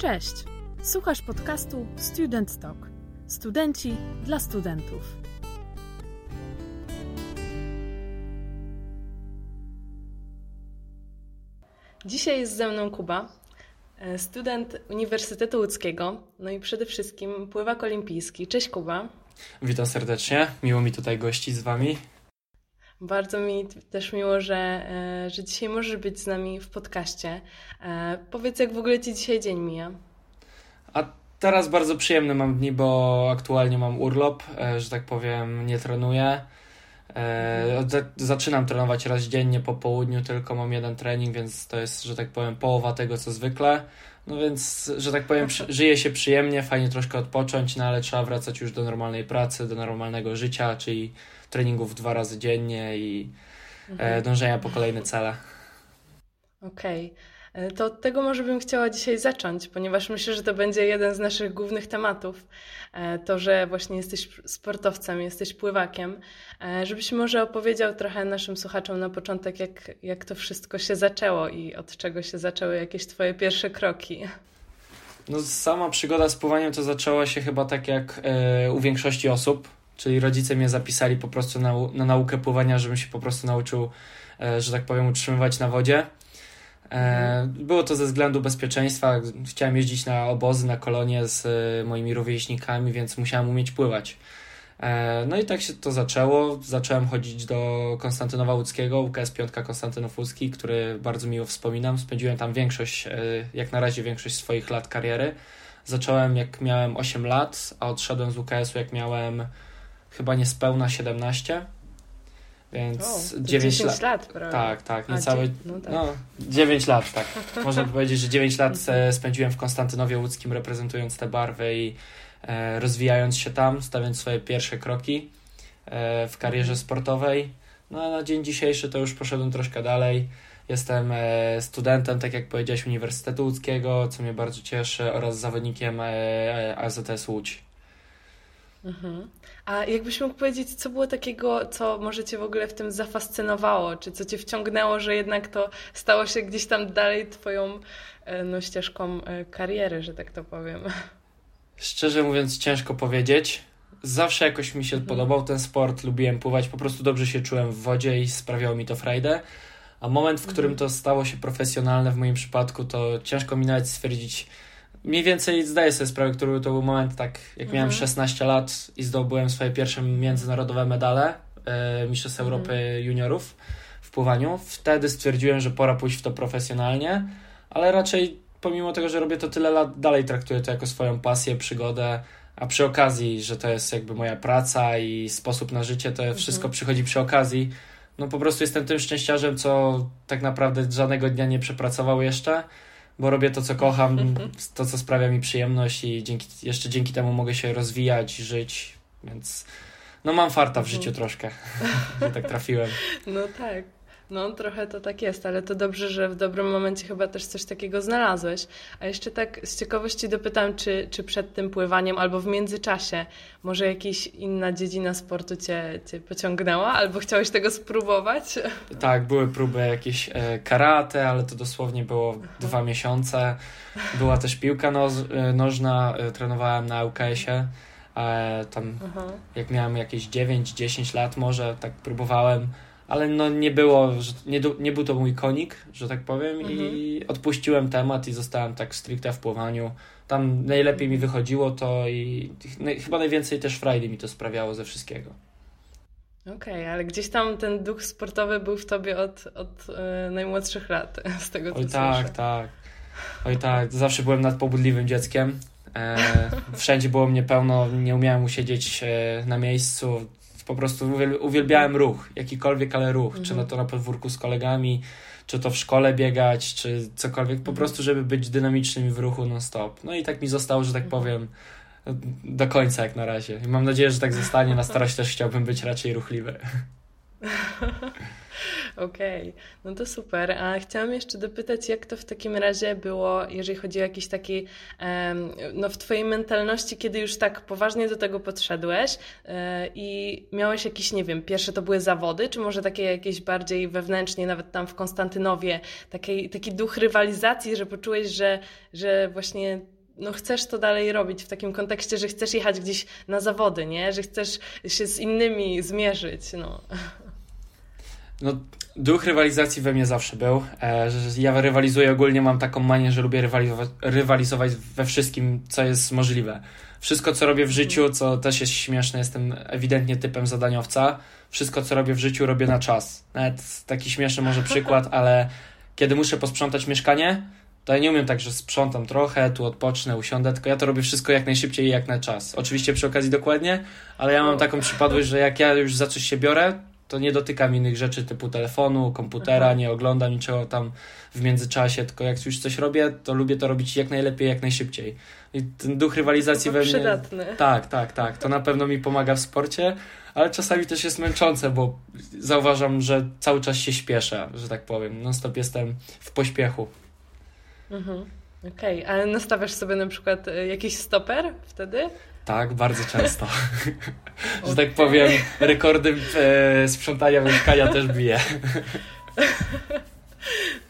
Cześć! Słuchasz podcastu Student Talk. Studenci dla studentów. Dzisiaj jest ze mną Kuba, e, student Uniwersytetu Łódzkiego, no i przede wszystkim pływak olimpijski. Cześć Kuba. Witam serdecznie, miło mi tutaj gościć z Wami. Bardzo mi też miło, że, e, że dzisiaj możesz być z nami w podcaście. E, powiedz, jak w ogóle Ci dzisiaj dzień mija? A teraz bardzo przyjemny mam dni, bo aktualnie mam urlop, e, że tak powiem, nie trenuję. Zaczynam trenować raz dziennie po południu, tylko mam jeden trening, więc to jest, że tak powiem, połowa tego co zwykle. No więc, że tak powiem, żyje się przyjemnie, fajnie troszkę odpocząć, no ale trzeba wracać już do normalnej pracy, do normalnego życia, czyli treningów dwa razy dziennie i e, mhm. dążenia po kolejne cele. Okej. Okay. To od tego może bym chciała dzisiaj zacząć, ponieważ myślę, że to będzie jeden z naszych głównych tematów. E, to, że właśnie jesteś sportowcem, jesteś pływakiem. E, żebyś może opowiedział trochę naszym słuchaczom na początek, jak, jak to wszystko się zaczęło i od czego się zaczęły jakieś Twoje pierwsze kroki. No, sama przygoda z pływaniem to zaczęła się chyba tak jak u większości osób czyli rodzice mnie zapisali po prostu na, na naukę pływania, żebym się po prostu nauczył, e, że tak powiem, utrzymywać na wodzie. E, mhm. Było to ze względu bezpieczeństwa. Chciałem jeździć na obozy, na kolonie z e, moimi rówieśnikami, więc musiałem umieć pływać. No i tak się to zaczęło. Zacząłem chodzić do Konstantynowa Łódzkiego, UKS Piątka Konstantynów Łódzki, który bardzo miło wspominam. Spędziłem tam większość, jak na razie większość swoich lat kariery. Zacząłem jak miałem 8 lat, a odszedłem z UKS-u jak miałem chyba niespełna 17. Więc o, 9 lat. lat prawda? Tak, tak, niecałe. No, tak. no 9 lat, tak. Można powiedzieć, że 9 lat mhm. spędziłem w Konstantynowie Łódzkim, reprezentując te barwy i e, rozwijając się tam, stawiając swoje pierwsze kroki e, w karierze mhm. sportowej. No a na dzień dzisiejszy to już poszedłem troszkę dalej. Jestem e, studentem, tak jak powiedziałeś, Uniwersytetu Łódzkiego, co mnie bardzo cieszy, oraz zawodnikiem e, e, AZS Łódź. Mhm. A jakbyś mógł powiedzieć, co było takiego, co może Cię w ogóle w tym zafascynowało, czy co Cię wciągnęło, że jednak to stało się gdzieś tam dalej Twoją e, no, ścieżką e, kariery, że tak to powiem? Szczerze mówiąc, ciężko powiedzieć. Zawsze jakoś mi się mhm. podobał ten sport, lubiłem pływać, po prostu dobrze się czułem w wodzie i sprawiało mi to frajdę. A moment, w którym mhm. to stało się profesjonalne w moim przypadku, to ciężko mi nawet stwierdzić, mniej więcej zdaję sobie sprawę, który to był moment, tak jak mhm. miałem 16 lat i zdobyłem swoje pierwsze międzynarodowe medale e, Mistrzostw mhm. Europy Juniorów w pływaniu. Wtedy stwierdziłem, że pora pójść w to profesjonalnie, ale raczej pomimo tego, że robię to tyle lat, dalej traktuję to jako swoją pasję, przygodę, a przy okazji, że to jest jakby moja praca i sposób na życie, to mhm. wszystko przychodzi przy okazji. No po prostu jestem tym szczęściarzem, co tak naprawdę żadnego dnia nie przepracował jeszcze bo robię to, co kocham, to, co sprawia mi przyjemność i dzięki, jeszcze dzięki temu mogę się rozwijać, żyć, więc no mam farta w życiu mhm. troszkę, że tak trafiłem. No tak. No, trochę to tak jest, ale to dobrze, że w dobrym momencie chyba też coś takiego znalazłeś. A jeszcze tak z ciekawości dopytam, czy, czy przed tym pływaniem albo w międzyczasie może jakaś inna dziedzina sportu cię, cię pociągnęła, albo chciałeś tego spróbować? Tak, były próby jakieś e, karate, ale to dosłownie było Aha. dwa miesiące. Była też piłka e, nożna, e, trenowałem na UKS-ie. Tam Aha. jak miałem jakieś 9-10 lat może, tak próbowałem ale no nie było, nie, nie był to mój konik, że tak powiem mhm. i odpuściłem temat i zostałem tak stricte w pływaniu. Tam najlepiej mi wychodziło to i chyba najwięcej też frajdy mi to sprawiało ze wszystkiego. Okej, okay, ale gdzieś tam ten duch sportowy był w tobie od, od yy, najmłodszych lat, z tego co Oj tak, słyszę. tak. Oj tak, zawsze byłem nadpobudliwym dzieckiem. E, wszędzie było mnie pełno, nie umiałem usiedzieć e, na miejscu po prostu uwielbiałem ruch, jakikolwiek, ale ruch, mhm. czy na to na podwórku z kolegami, czy to w szkole biegać, czy cokolwiek, po mhm. prostu, żeby być dynamicznym w ruchu non-stop. No i tak mi zostało, że tak mhm. powiem, do końca jak na razie. I mam nadzieję, że tak zostanie. Na starość też chciałbym być raczej ruchliwy. Okej, okay. no to super. A chciałam jeszcze dopytać, jak to w takim razie było, jeżeli chodzi o jakiś taki, no w Twojej mentalności, kiedy już tak poważnie do tego podszedłeś e, i miałeś jakieś, nie wiem, pierwsze to były zawody, czy może takie jakieś bardziej wewnętrznie, nawet tam w Konstantynowie, taki, taki duch rywalizacji, że poczułeś, że, że właśnie no chcesz to dalej robić w takim kontekście, że chcesz jechać gdzieś na zawody, nie? Że chcesz się z innymi zmierzyć, no. No, duch rywalizacji we mnie zawsze był. E, ja rywalizuję ogólnie, mam taką manię, że lubię rywalizować we wszystkim, co jest możliwe. Wszystko, co robię w życiu, co też jest śmieszne, jestem ewidentnie typem zadaniowca. Wszystko, co robię w życiu, robię na czas. Nawet taki śmieszny może przykład, ale kiedy muszę posprzątać mieszkanie, to ja nie umiem tak, że sprzątam trochę, tu odpocznę, usiądę, tylko ja to robię wszystko jak najszybciej i jak na czas. Oczywiście przy okazji dokładnie, ale ja mam taką przypadłość, że jak ja już za coś się biorę, to nie dotykam innych rzeczy typu telefonu, komputera, Aha. nie oglądam niczego tam w międzyczasie, tylko jak już coś robię, to lubię to robić jak najlepiej, jak najszybciej. I ten duch rywalizacji we mnie... Przydatny. Tak, tak, tak. To na pewno mi pomaga w sporcie, ale czasami też jest męczące, bo zauważam, że cały czas się śpieszę, że tak powiem. Non stop jestem w pośpiechu. Mhm. Okej, okay. ale nastawiasz sobie na przykład e, jakiś stoper wtedy? Tak, bardzo często. że tak powiem, rekordy e, sprzątania mieszkania też bije.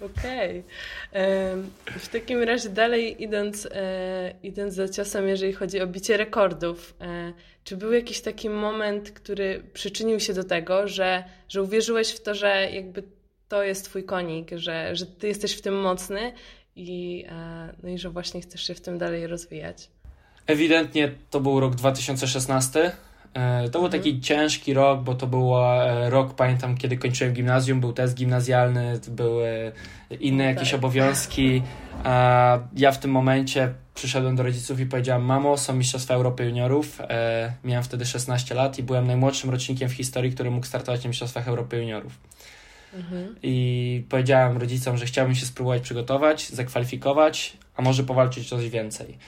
Okej. Okay. W takim razie dalej idąc, e, idąc za ciosem, jeżeli chodzi o bicie rekordów, e, czy był jakiś taki moment, który przyczynił się do tego, że, że uwierzyłeś w to, że jakby to jest twój konik, że, że ty jesteś w tym mocny i, e, no i że właśnie chcesz się w tym dalej rozwijać? Ewidentnie to był rok 2016. E, to był mhm. taki ciężki rok, bo to był e, rok, pamiętam, kiedy kończyłem gimnazjum, był test gimnazjalny, były inne jakieś tak. obowiązki. Ja w tym momencie przyszedłem do rodziców i powiedziałem: Mamo, są Mistrzostwa Europy Juniorów. Miałem wtedy 16 lat i byłem najmłodszym rocznikiem w historii, który mógł startować na Mistrzostwach Europy Juniorów. Mhm. I powiedziałem rodzicom, że chciałbym się spróbować przygotować, zakwalifikować, a może powalczyć coś więcej.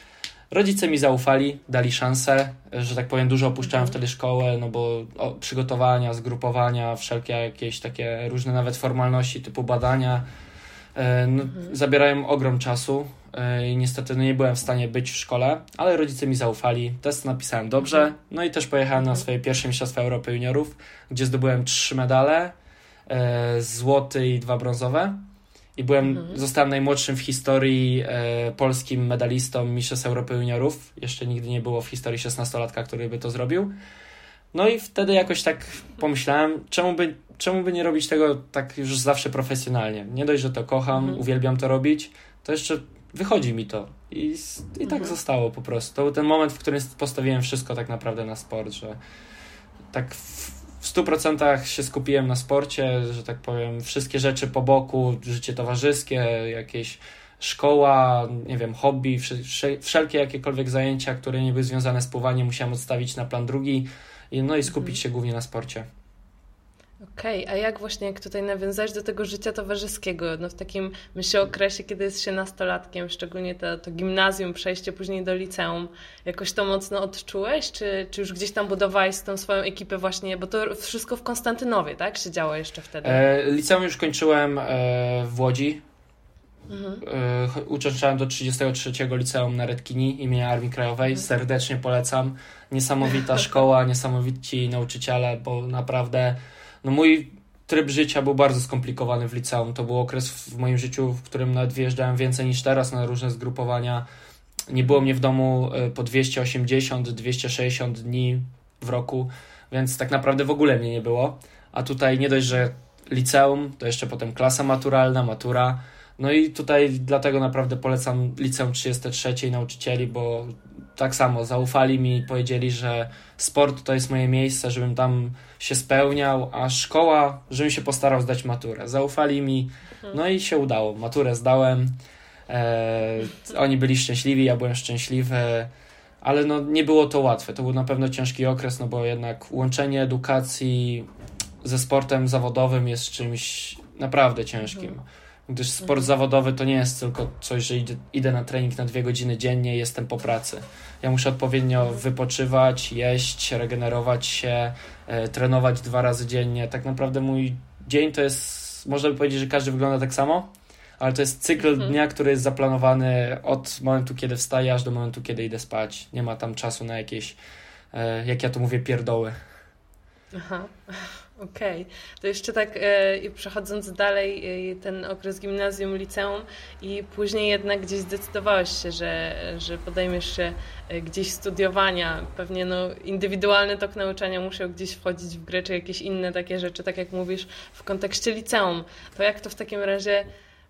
Rodzice mi zaufali, dali szansę, że tak powiem, dużo opuszczałem wtedy szkołę, no bo przygotowania, zgrupowania, wszelkie jakieś takie różne nawet formalności typu badania e, no, mhm. zabierają ogrom czasu e, i niestety no, nie byłem w stanie być w szkole, ale rodzice mi zaufali, test napisałem dobrze, mhm. no i też pojechałem na mhm. swoje pierwsze Mistrzostwa Europy Juniorów, gdzie zdobyłem trzy medale, e, złoty i dwa brązowe. I byłem, mhm. zostałem najmłodszym w historii e, polskim medalistą Mistrzostw Europy Juniorów. Jeszcze nigdy nie było w historii 16-latka, który by to zrobił. No i wtedy jakoś tak pomyślałem, czemu by, czemu by nie robić tego tak już zawsze profesjonalnie. Nie dość, że to kocham, mhm. uwielbiam to robić, to jeszcze wychodzi mi to. I, i tak mhm. zostało po prostu. To był ten moment, w którym postawiłem wszystko tak naprawdę na sport, że tak w, w 100% się skupiłem na sporcie, że tak powiem, wszystkie rzeczy po boku, życie towarzyskie, jakieś szkoła, nie wiem, hobby, wszelkie jakiekolwiek zajęcia, które nie były związane z pływaniem, musiałem odstawić na plan drugi, no i skupić mhm. się głównie na sporcie. Okej, okay, a jak właśnie, jak tutaj nawiązać do tego życia towarzyskiego, no w takim, myślę, okresie, kiedy jest się nastolatkiem, szczególnie to, to gimnazjum, przejście później do liceum, jakoś to mocno odczułeś, czy, czy już gdzieś tam budowałeś tą swoją ekipę właśnie, bo to wszystko w Konstantynowie, tak, się działo jeszcze wtedy? E, liceum już kończyłem e, w Łodzi, Mhm. E, uczęszczałem do 33 liceum na Redkini imienia Armii Krajowej. Mhm. Serdecznie polecam. Niesamowita szkoła, niesamowici nauczyciele, bo naprawdę no mój tryb życia był bardzo skomplikowany w liceum. To był okres w moim życiu, w którym nawet wyjeżdżałem więcej niż teraz na różne zgrupowania. Nie było mnie w domu e, po 280-260 dni w roku, więc tak naprawdę w ogóle mnie nie było. A tutaj nie dość, że liceum, to jeszcze potem klasa maturalna, matura. No i tutaj dlatego naprawdę polecam liceum 33 nauczycieli, bo tak samo zaufali mi, powiedzieli, że sport to jest moje miejsce, żebym tam się spełniał, a szkoła, żebym się postarał zdać maturę. Zaufali mi, mhm. no i się udało. Maturę zdałem. E, oni byli szczęśliwi, ja byłem szczęśliwy, ale no, nie było to łatwe. To był na pewno ciężki okres, no bo jednak łączenie edukacji ze sportem zawodowym jest czymś naprawdę ciężkim. Gdyż sport zawodowy to nie jest tylko coś, że idę, idę, na trening na dwie godziny dziennie i jestem po pracy. Ja muszę odpowiednio wypoczywać, jeść, regenerować się, e, trenować dwa razy dziennie. Tak naprawdę mój dzień to jest można by powiedzieć, że każdy wygląda tak samo, ale to jest cykl mhm. dnia, który jest zaplanowany od momentu, kiedy wstaję, aż do momentu, kiedy idę spać. Nie ma tam czasu na jakieś, e, jak ja to mówię, pierdoły. Aha. Okej, okay. to jeszcze tak e, przechodząc dalej, e, ten okres gimnazjum, liceum i później jednak gdzieś zdecydowałeś się, że, że podejmiesz się e, gdzieś studiowania. Pewnie no, indywidualny tok nauczania musiał gdzieś wchodzić w grę, czy jakieś inne takie rzeczy, tak jak mówisz, w kontekście liceum. To jak to w takim razie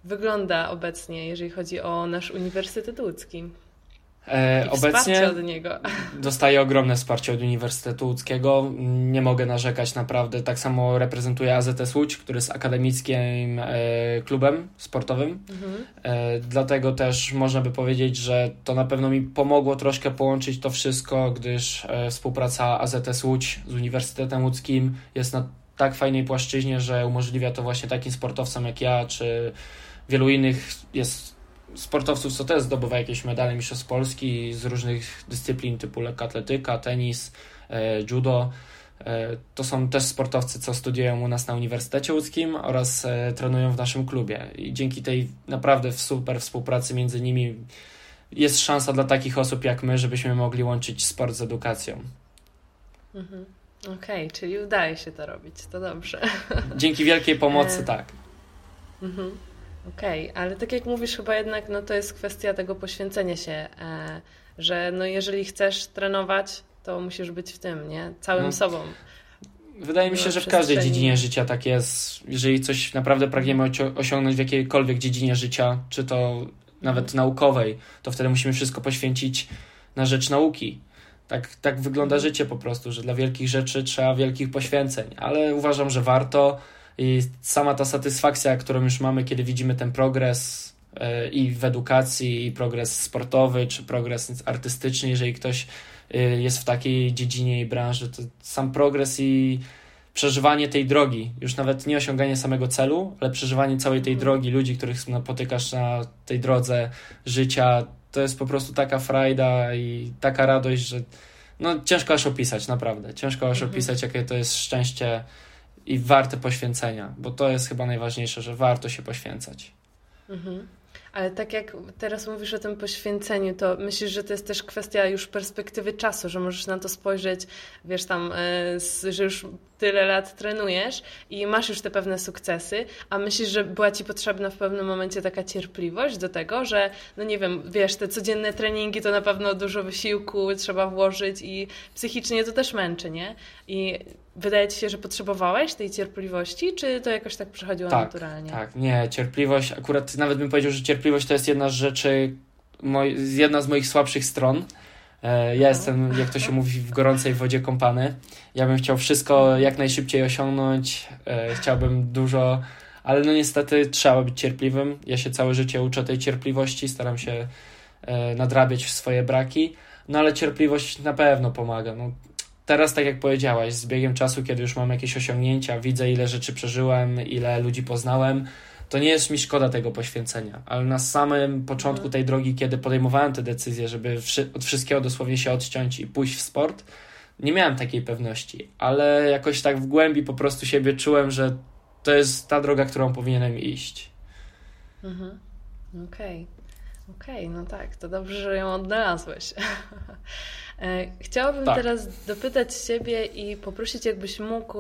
wygląda obecnie, jeżeli chodzi o nasz Uniwersytet Łódzki? E, obecnie od niego. dostaję ogromne wsparcie od Uniwersytetu Łódzkiego. Nie mogę narzekać naprawdę. Tak samo reprezentuję AZS Łódź, który jest akademickim e, klubem sportowym. Mhm. E, dlatego też można by powiedzieć, że to na pewno mi pomogło troszkę połączyć to wszystko, gdyż e, współpraca AZS Łódź z Uniwersytetem Łódzkim jest na tak fajnej płaszczyźnie, że umożliwia to właśnie takim sportowcom jak ja, czy wielu innych jest sportowców, co też zdobywa jakieś medale mistrzostw Polski z różnych dyscyplin typu lekkoatletyka, tenis, e, judo. E, to są też sportowcy, co studiują u nas na Uniwersytecie Łódzkim oraz e, trenują w naszym klubie. I dzięki tej naprawdę super współpracy między nimi jest szansa dla takich osób jak my, żebyśmy mogli łączyć sport z edukacją. Mhm. Okej, okay, czyli udaje się to robić, to dobrze. Dzięki wielkiej pomocy, tak. Mhm. Okej, okay, ale tak jak mówisz, chyba jednak no, to jest kwestia tego poświęcenia się, e, że no, jeżeli chcesz trenować, to musisz być w tym, nie? Całym no. sobą. Wydaje mi się, że w każdej dziedzinie życia tak jest. Jeżeli coś naprawdę pragniemy osiągnąć w jakiejkolwiek dziedzinie życia, czy to nawet mhm. naukowej, to wtedy musimy wszystko poświęcić na rzecz nauki. Tak, tak wygląda mhm. życie po prostu, że dla wielkich rzeczy trzeba wielkich poświęceń, ale uważam, że warto i sama ta satysfakcja, którą już mamy, kiedy widzimy ten progres e, i w edukacji, i progres sportowy, czy progres artystyczny, jeżeli ktoś e, jest w takiej dziedzinie i branży, to sam progres i przeżywanie tej drogi, już nawet nie osiąganie samego celu, ale przeżywanie całej tej mhm. drogi, ludzi, których napotykasz na tej drodze życia, to jest po prostu taka frajda i taka radość, że no ciężko aż opisać, naprawdę. Ciężko aż mhm. opisać, jakie to jest szczęście i warte poświęcenia, bo to jest chyba najważniejsze, że warto się poświęcać. Mhm. Ale tak jak teraz mówisz o tym poświęceniu, to myślisz, że to jest też kwestia już perspektywy czasu, że możesz na to spojrzeć, wiesz tam, e, że już tyle lat trenujesz i masz już te pewne sukcesy, a myślisz, że była ci potrzebna w pewnym momencie taka cierpliwość do tego, że no nie wiem, wiesz, te codzienne treningi to na pewno dużo wysiłku trzeba włożyć i psychicznie to też męczy, nie? I wydaje ci się, że potrzebowałeś tej cierpliwości, czy to jakoś tak przychodziło tak, naturalnie? Tak, nie, cierpliwość, akurat nawet bym powiedział, że cierpliwość to jest jedna z rzeczy, moj, jedna z moich słabszych stron, E, ja jestem, jak to się mówi, w gorącej wodzie kąpany. Ja bym chciał wszystko jak najszybciej osiągnąć. E, chciałbym dużo, ale no niestety trzeba być cierpliwym. Ja się całe życie uczę tej cierpliwości, staram się e, nadrabiać swoje braki. No ale cierpliwość na pewno pomaga. No, teraz, tak jak powiedziałaś, z biegiem czasu, kiedy już mam jakieś osiągnięcia, widzę ile rzeczy przeżyłem, ile ludzi poznałem, to nie jest mi szkoda tego poświęcenia, ale na samym początku tej drogi, kiedy podejmowałem te decyzje, żeby od wszystkiego dosłownie się odciąć i pójść w sport, nie miałem takiej pewności, ale jakoś tak w głębi po prostu siebie czułem, że to jest ta droga, którą powinienem iść. Mhm. Okej. Okay. Okej, okay, no tak, to dobrze, że ją odnalazłeś. E, chciałabym tak. teraz dopytać Ciebie i poprosić, jakbyś mógł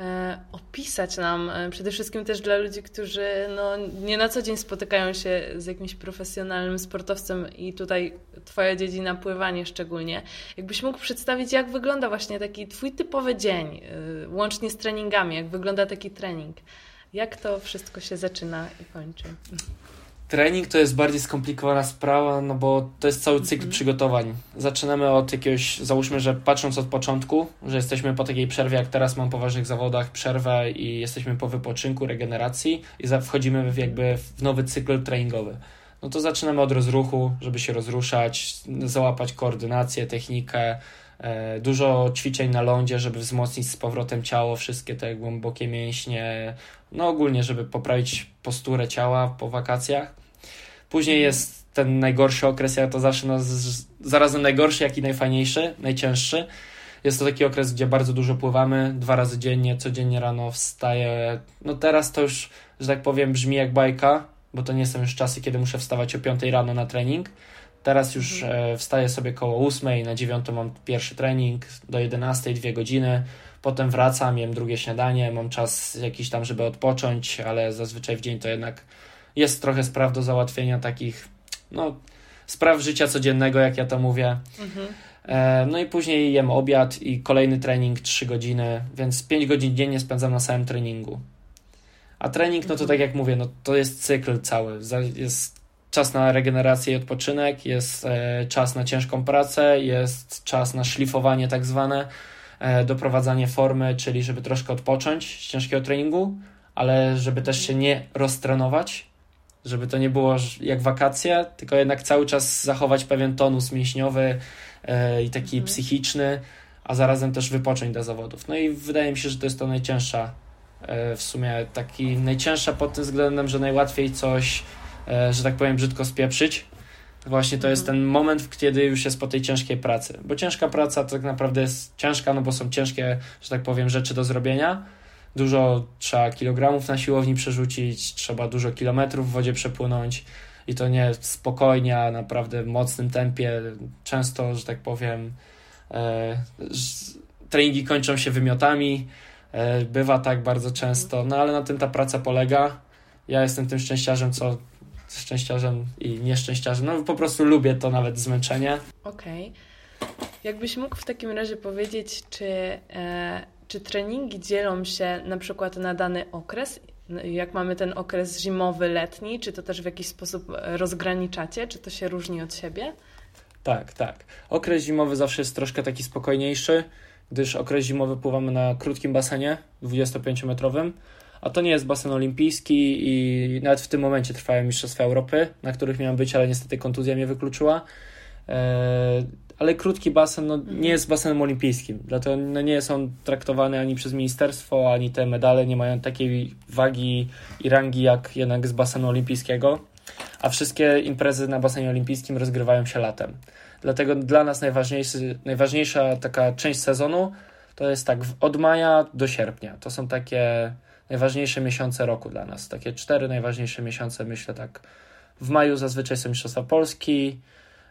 E, opisać nam, e, przede wszystkim też dla ludzi, którzy no, nie na co dzień spotykają się z jakimś profesjonalnym sportowcem i tutaj Twoja dziedzina pływanie szczególnie. Jakbyś mógł przedstawić, jak wygląda właśnie taki Twój typowy dzień, łącznie z treningami, jak wygląda taki trening? Jak to wszystko się zaczyna i kończy? Trening to jest bardziej skomplikowana sprawa, no bo to jest cały cykl mhm. przygotowań. Zaczynamy od jakiegoś, załóżmy, że patrząc od początku, że jesteśmy po takiej przerwie, jak teraz mam po ważnych zawodach przerwę i jesteśmy po wypoczynku, regeneracji i wchodzimy w jakby w nowy cykl treningowy. No to zaczynamy od rozruchu, żeby się rozruszać, załapać koordynację, technikę, dużo ćwiczeń na lądzie, żeby wzmocnić z powrotem ciało, wszystkie te głębokie mięśnie, no ogólnie, żeby poprawić posturę ciała po wakacjach. Później jest ten najgorszy okres, ja to zawsze no, zarazem najgorszy, jak i najfajniejszy, najcięższy. jest to taki okres, gdzie bardzo dużo pływamy, dwa razy dziennie, codziennie rano wstaję. No teraz to już, że tak powiem, brzmi jak bajka, bo to nie są już czasy, kiedy muszę wstawać o 5 rano na trening. Teraz już mhm. E, wstaję sobie koło 8, na 9 mam pierwszy trening, do 11, dwie godziny. Potem wracam, jem drugie śniadanie, mam czas jakiś tam, żeby odpocząć, ale zazwyczaj w dzień to jednak jest trochę spraw do załatwienia takich, no, spraw życia codziennego, jak ja to mówię. Mhm. E, no i później jem obiad i kolejny trening 3 godziny, więc 5 godzin dziennie spędzam na samym treningu. A trening, no to tak jak mówię, no to jest cykl cały. Jest czas na regenerację i odpoczynek, jest e, czas na ciężką pracę, jest czas na szlifowanie tak zwane, e, doprowadzanie formy, czyli żeby troszkę odpocząć z ciężkiego treningu, ale żeby też się nie roztrenować, żeby to nie było jak wakacje, tylko jednak cały czas zachować pewien tonus mięśniowy e, i taki mhm. psychiczny, a zarazem też wypocząć do zawodów. No i wydaje mi się, że to jest to najcięższa w sumie taki najcięższa pod tym względem, że najłatwiej coś, że tak powiem, brzydko spieprzyć. Właśnie to jest mhm. ten moment, kiedy już jest po tej ciężkiej pracy. Bo ciężka praca to tak naprawdę jest ciężka, no bo są ciężkie, że tak powiem, rzeczy do zrobienia dużo trzeba kilogramów na siłowni przerzucić, trzeba dużo kilometrów w wodzie przepłynąć i to nie spokojnie, a naprawdę w mocnym tempie. Często, że tak powiem, e, treningi kończą się wymiotami. E, bywa tak bardzo często, no ale na tym ta praca polega. Ja jestem tym szczęściarzem, co szczęściarzem i nieszczęściarzem. No po prostu lubię to nawet zmęczenie. Okej. Okay. Jakbyś mógł w takim razie powiedzieć, czy e, czy treningi dzielą się na przykład na dany okres? Jak mamy ten okres zimowy, letni, czy to też w jakiś sposób rozgraniczacie? Czy to się różni od siebie? Tak, tak. Okres zimowy zawsze jest troszkę taki spokojniejszy, gdyż okres zimowy pływamy na krótkim basenie 25-metrowym, a to nie jest basen olimpijski i nawet w tym momencie trwają Mistrzostwa Europy, na których miałem być, ale niestety kontuzja mnie wykluczyła. E, ale krótki basen no, nie jest basenem olimpijskim, dlatego no, nie jest on traktowany ani przez ministerstwo, ani te medale nie mają takiej wagi i rangi jak jednak z basenu olimpijskiego, a wszystkie imprezy na basenie olimpijskim rozgrywają się latem. Dlatego dla nas najważniejsza taka część sezonu to jest tak od maja do sierpnia. To są takie najważniejsze miesiące roku dla nas. Takie cztery najważniejsze miesiące, myślę tak. W maju zazwyczaj są Mistrzostwa Polski,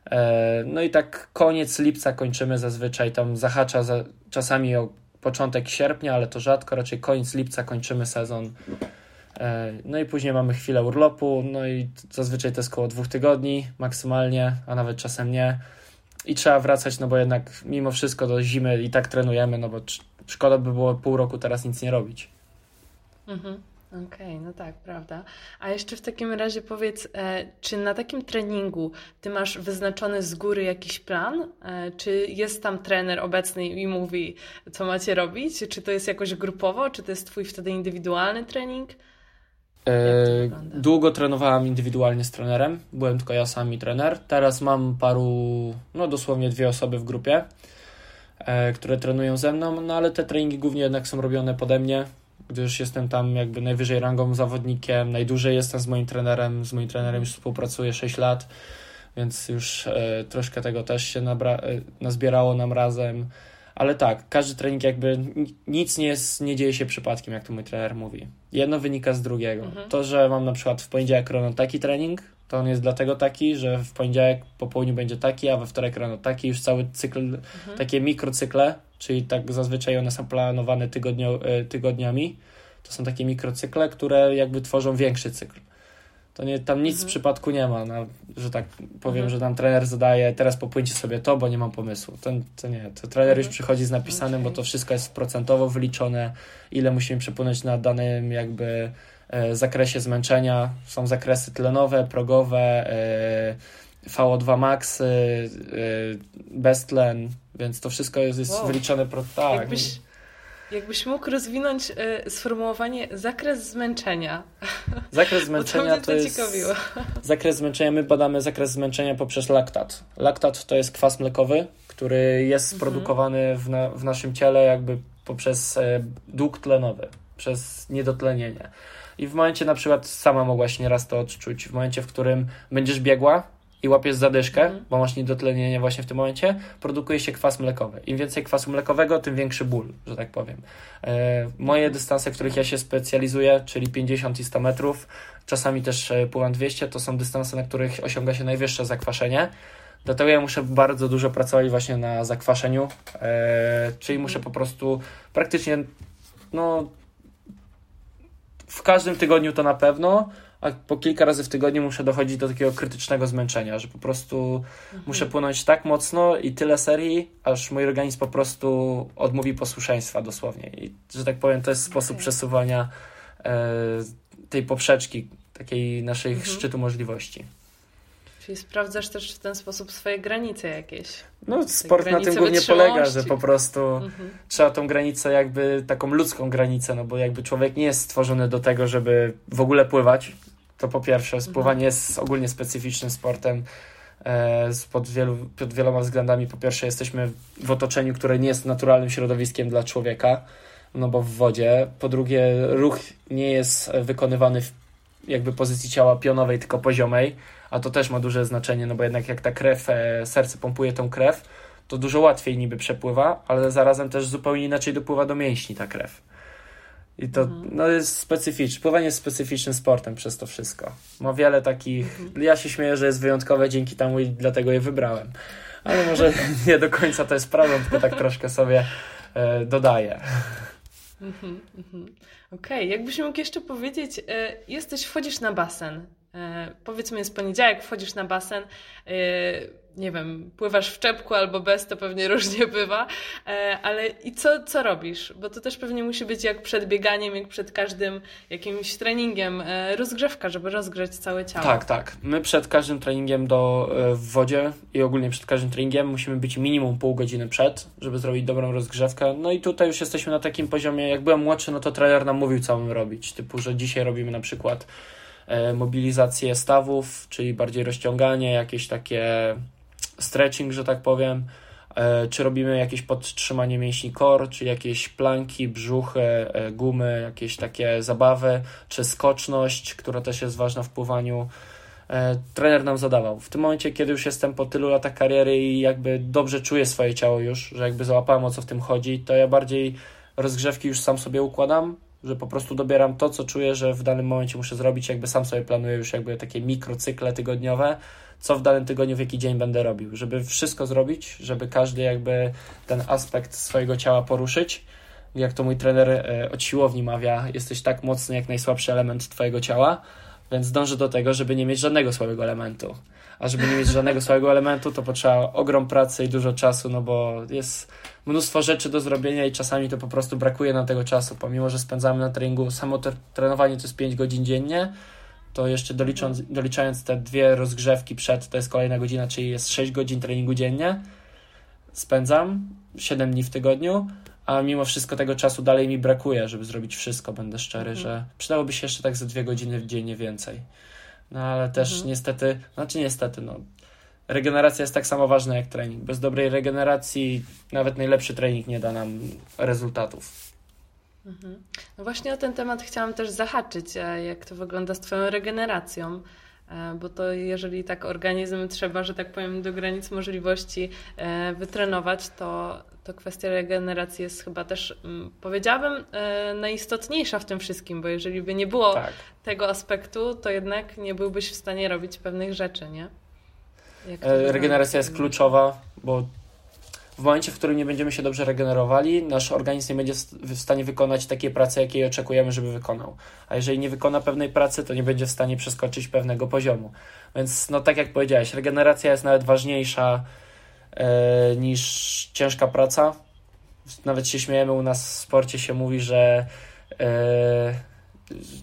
E, no i tak koniec lipca kończymy zazwyczaj, tam zahacza za, czasami o początek sierpnia, ale to rzadko, raczej koniec lipca kończymy sezon. E, no i później mamy chwilę urlopu, no i zazwyczaj to jest około dwóch tygodni maksymalnie, a nawet czasem nie. I trzeba wracać, no bo jednak mimo wszystko do zimy i tak trenujemy, no bo szkoda by było pół roku teraz nic nie robić. Mhm. Okej, okay, no tak, prawda. A jeszcze w takim razie powiedz, e, czy na takim treningu ty masz wyznaczony z góry jakiś plan? E, czy jest tam trener obecny i mówi, co macie robić? Czy to jest jakoś grupowo? Czy to jest twój wtedy indywidualny trening? E, długo trenowałam indywidualnie z trenerem. Byłem tylko ja sam i trener. Teraz mam paru, no dosłownie dwie osoby w grupie, e, które trenują ze mną, no ale te treningi głównie jednak są robione pode mnie gdyż jestem tam jakby najwyżej rangą zawodnikiem, najdłużej jestem z moim trenerem, z moim trenerem już współpracuję 6 lat, więc już e, troszkę tego też się nabra- e, nazbierało nam razem. Ale tak, każdy trening jakby nic nie, jest, nie dzieje się przypadkiem, jak to mój trener mówi. Jedno wynika z drugiego. Mhm. To, że mam na przykład w poniedziałek rano taki trening, to on jest dlatego taki, że w poniedziałek po południu będzie taki, a we wtorek rano taki, już cały cykl, mhm. takie mikrocykle, czyli tak zazwyczaj one są planowane tygodnio, e, tygodniami. To są takie mikrocykle, które jakby tworzą większy cykl. To nie, tam nic mhm. w przypadku nie ma, no, że tak powiem, mhm. że tam trener zadaje, teraz popłyńcie sobie to, bo nie mam pomysłu. To, to nie, to trener już mhm. przychodzi z napisanym, okay. bo to wszystko jest procentowo wyliczone, ile musimy przepłynąć na danym jakby zakresie zmęczenia. Są zakresy tlenowe, progowe, e, VO2 max, e, beztlen, więc to wszystko jest, jest wow. wyliczone. Pro, tak. Jakbyś, jakbyś mógł rozwinąć sformułowanie zakres zmęczenia. Zakres zmęczenia to, to jest. Ciekawiło. Zakres zmęczenia, my badamy zakres zmęczenia poprzez laktat. Laktat to jest kwas mlekowy, który jest mhm. sprodukowany w, na, w naszym ciele jakby poprzez e, dług tlenowy, przez niedotlenienie. I w momencie na przykład sama mogłaś nieraz to odczuć, w momencie, w którym będziesz biegła, i łapiesz zadyszkę, mhm. bo masz niedotlenienie właśnie w tym momencie, produkuje się kwas mlekowy. Im więcej kwasu mlekowego, tym większy ból, że tak powiem. E, moje dystanse, w których ja się specjalizuję, czyli 50 i 100 metrów, czasami też e, pływam 200, to są dystanse, na których osiąga się najwyższe zakwaszenie. Dlatego ja muszę bardzo dużo pracować właśnie na zakwaszeniu, e, czyli muszę po prostu praktycznie no, w każdym tygodniu to na pewno, a po kilka razy w tygodniu muszę dochodzić do takiego krytycznego zmęczenia, że po prostu mhm. muszę płynąć tak mocno i tyle serii, aż mój organizm po prostu odmówi posłuszeństwa dosłownie. I że tak powiem, to jest sposób okay. przesuwania e, tej poprzeczki, takiej naszej mhm. szczytu możliwości. Czyli sprawdzasz też w ten sposób swoje granice jakieś. No, sport na tym głównie polega, że po prostu mhm. trzeba tą granicę, jakby taką ludzką granicę, no bo jakby człowiek nie jest stworzony do tego, żeby w ogóle pływać. To po pierwsze, mhm. pływanie jest ogólnie specyficznym sportem e, pod, wielu, pod wieloma względami. Po pierwsze, jesteśmy w otoczeniu, które nie jest naturalnym środowiskiem dla człowieka, no bo w wodzie. Po drugie, ruch nie jest wykonywany w jakby pozycji ciała pionowej, tylko poziomej a to też ma duże znaczenie, no bo jednak jak ta krew, e, serce pompuje tą krew, to dużo łatwiej niby przepływa, ale zarazem też zupełnie inaczej dopływa do mięśni ta krew. I to mhm. no, jest specyficzne. Pływanie jest specyficznym sportem przez to wszystko. Ma wiele takich. Mhm. Ja się śmieję, że jest wyjątkowe dzięki temu i dlatego je wybrałem. Ale może nie do końca to jest prawdą, tylko tak troszkę sobie e, dodaję. Mhm, mhm. Okej, okay. jakbyś mógł jeszcze powiedzieć, e, jesteś, wchodzisz na basen. E, powiedzmy jest poniedziałek, wchodzisz na basen, e, nie wiem, pływasz w czepku albo bez, to pewnie różnie bywa, e, ale i co, co robisz? Bo to też pewnie musi być jak przed bieganiem, jak przed każdym jakimś treningiem, rozgrzewka, żeby rozgrzać całe ciało. Tak, tak. My przed każdym treningiem do, w wodzie i ogólnie przed każdym treningiem musimy być minimum pół godziny przed, żeby zrobić dobrą rozgrzewkę. No i tutaj już jesteśmy na takim poziomie, jak byłem młodszy, no to trener nam mówił, co mamy robić. Typu, że dzisiaj robimy na przykład E, mobilizację stawów, czyli bardziej rozciąganie, jakieś takie stretching, że tak powiem, e, czy robimy jakieś podtrzymanie mięśni core, czy jakieś planki, brzuchy, e, gumy, jakieś takie zabawy, czy skoczność, która też jest ważna w pływaniu. Trener nam zadawał. W tym momencie, kiedy już jestem po tylu latach kariery i jakby dobrze czuję swoje ciało już, że jakby załapałem o co w tym chodzi, to ja bardziej rozgrzewki już sam sobie układam, że po prostu dobieram to, co czuję, że w danym momencie muszę zrobić, jakby sam sobie planuję już jakby takie mikrocykle tygodniowe, co w danym tygodniu, w jaki dzień będę robił, żeby wszystko zrobić, żeby każdy jakby ten aspekt swojego ciała poruszyć. Jak to mój trener e, od siłowni mawia, jesteś tak mocny jak najsłabszy element twojego ciała, więc dążę do tego, żeby nie mieć żadnego słabego elementu. A żeby nie mieć żadnego słabego elementu, to potrzeba ogrom pracy i dużo czasu, no bo jest mnóstwo rzeczy do zrobienia i czasami to po prostu brakuje nam tego czasu. Pomimo, że spędzamy na treningu, samo trenowanie to jest 5 godzin dziennie, to jeszcze dolicząc, doliczając te dwie rozgrzewki przed, to jest kolejna godzina, czyli jest 6 godzin treningu dziennie. Spędzam 7 dni w tygodniu, a mimo wszystko tego czasu dalej mi brakuje, żeby zrobić wszystko, będę szczery, mhm. że przydałoby się jeszcze tak ze dwie godziny w dzień, więcej. No ale też mhm. niestety, znaczy niestety, no regeneracja jest tak samo ważna jak trening. Bez dobrej regeneracji nawet najlepszy trening nie da nam rezultatów. Mhm. No właśnie o ten temat chciałam też zahaczyć, e, jak to wygląda z Twoją regeneracją. E, bo to jeżeli tak organizm trzeba, że tak powiem, do granic możliwości e, wytrenować, to, to kwestia regeneracji jest chyba też, mm, powiedziałabym, najistotniejsza w tym wszystkim, bo jeżeli by nie było tak. tego aspektu, to jednak nie byłbyś w stanie robić pewnych rzeczy, nie? E, regeneracja jest kluczowa, bo w momencie, w którym nie będziemy się dobrze regenerowali, nasz organizm nie będzie w stanie wykonać takiej pracy, jakiej oczekujemy, żeby wykonał. A jeżeli nie wykona pewnej pracy, to nie będzie w stanie przeskoczyć pewnego poziomu. Więc, no tak jak powiedziałeś, regeneracja jest nawet ważniejsza e, niż ciężka praca. Nawet się śmiejemy, u nas w sporcie się mówi, że e,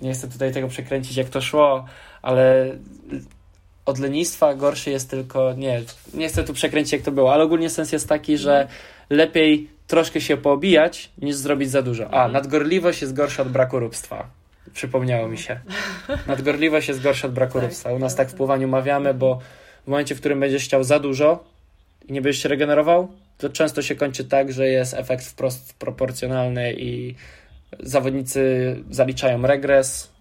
nie chcę tutaj tego przekręcić, jak to szło, ale od lenistwa gorszy jest tylko, nie, nie chcę tu przekręcić jak to było, ale ogólnie sens jest taki, że mhm. lepiej troszkę się poobijać, niż zrobić za dużo. A, mhm. nadgorliwość jest gorsza od braku róbstwa. Przypomniało mi się. Nadgorliwość jest gorsza od braku tak, róbstwa. U nas tak w pływaniu mawiamy, bo w momencie, w którym będziesz chciał za dużo i nie będziesz się regenerował, to często się kończy tak, że jest efekt wprost proporcjonalny i zawodnicy zaliczają regres,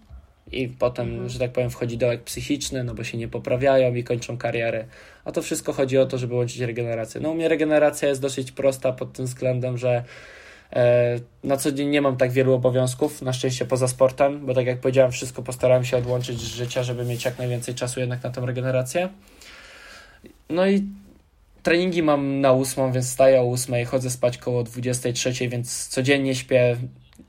i potem, mhm. że tak powiem, wchodzi dołek psychiczny, no bo się nie poprawiają i kończą karierę. A to wszystko chodzi o to, żeby łączyć regenerację. No u mnie regeneracja jest dosyć prosta pod tym względem, że e, na co dzień nie mam tak wielu obowiązków, na szczęście poza sportem, bo tak jak powiedziałem, wszystko postarałem się odłączyć z życia, żeby mieć jak najwięcej czasu jednak na tą regenerację. No i treningi mam na ósmą, więc staję o ósmej, chodzę spać koło 23, więc codziennie śpię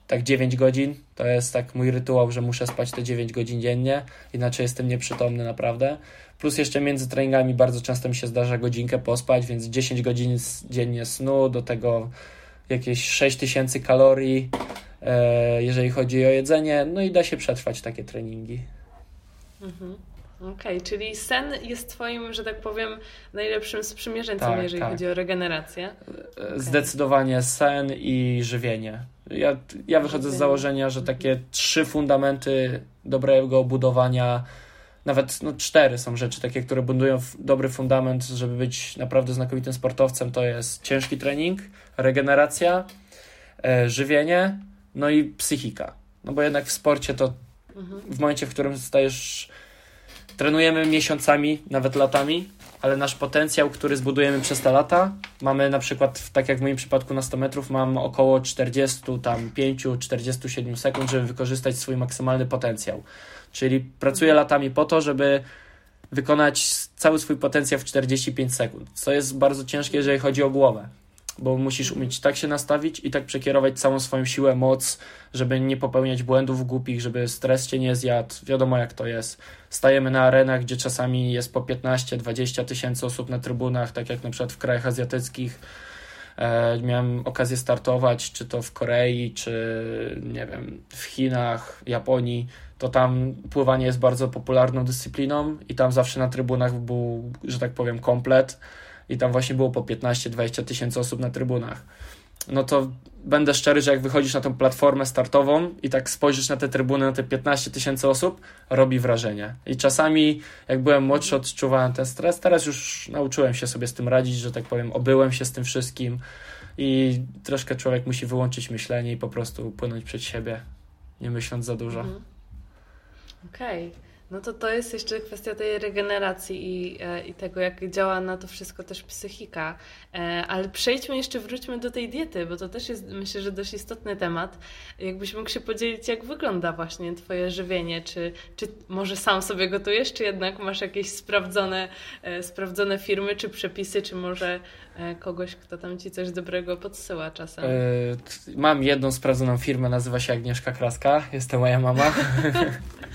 tak 9 godzin. To jest tak mój rytuał, że muszę spać te 9 godzin dziennie, inaczej jestem nieprzytomny naprawdę. Plus jeszcze między treningami bardzo często mi się zdarza godzinkę pospać, więc 10 godzin dziennie snu, do tego jakieś 6000 kalorii, e, jeżeli chodzi o jedzenie, no i da się przetrwać takie treningi. Mhm. Okej, okay, czyli sen jest Twoim, że tak powiem, najlepszym sprzymierzeńcem, tak, jeżeli tak. chodzi o regenerację. Okay. Zdecydowanie sen i żywienie. Ja, ja wychodzę z założenia, że takie trzy fundamenty dobrego budowania, nawet no, cztery są rzeczy takie, które budują dobry fundament, żeby być naprawdę znakomitym sportowcem. To jest ciężki trening, regeneracja, e, żywienie, no i psychika. No bo jednak w sporcie to mhm. w momencie, w którym stajesz trenujemy miesiącami, nawet latami, ale nasz potencjał, który zbudujemy przez te lata, mamy na przykład, tak jak w moim przypadku na 100 metrów, mam około 45-47 sekund, żeby wykorzystać swój maksymalny potencjał. Czyli pracuję latami po to, żeby wykonać cały swój potencjał w 45 sekund, co jest bardzo ciężkie, jeżeli chodzi o głowę bo musisz umieć tak się nastawić i tak przekierować całą swoją siłę, moc, żeby nie popełniać błędów głupich, żeby stres cię nie zjadł. Wiadomo jak to jest. Stajemy na arenach, gdzie czasami jest po 15-20 tysięcy osób na trybunach, tak jak na przykład w krajach azjatyckich. E, miałem okazję startować, czy to w Korei, czy nie wiem, w Chinach, Japonii, to tam pływanie jest bardzo popularną dyscypliną i tam zawsze na trybunach był, że tak powiem, komplet i tam właśnie było po 15-20 tysięcy osób na trybunach. No to będę szczery, że jak wychodzisz na tą platformę startową i tak spojrzysz na te trybuny, na te 15 tysięcy osób, robi wrażenie. I czasami, jak byłem młodszy, odczuwałem ten stres. Teraz już nauczyłem się sobie z tym radzić, że tak powiem, obyłem się z tym wszystkim i troszkę człowiek musi wyłączyć myślenie i po prostu płynąć przed siebie, nie myśląc za dużo. Mhm. Okej. Okay. No to to jest jeszcze kwestia tej regeneracji i, e, i tego, jak działa na to wszystko też psychika. E, ale przejdźmy jeszcze, wróćmy do tej diety, bo to też jest, myślę, że dość istotny temat. Jakbyś mógł się podzielić, jak wygląda właśnie Twoje żywienie? Czy, czy może sam sobie gotujesz, czy jednak masz jakieś sprawdzone, e, sprawdzone firmy, czy przepisy, czy może kogoś, kto tam Ci coś dobrego podsyła czasem? mam jedną sprawdzoną firmę, nazywa się Agnieszka Kraska, jest to moja mama.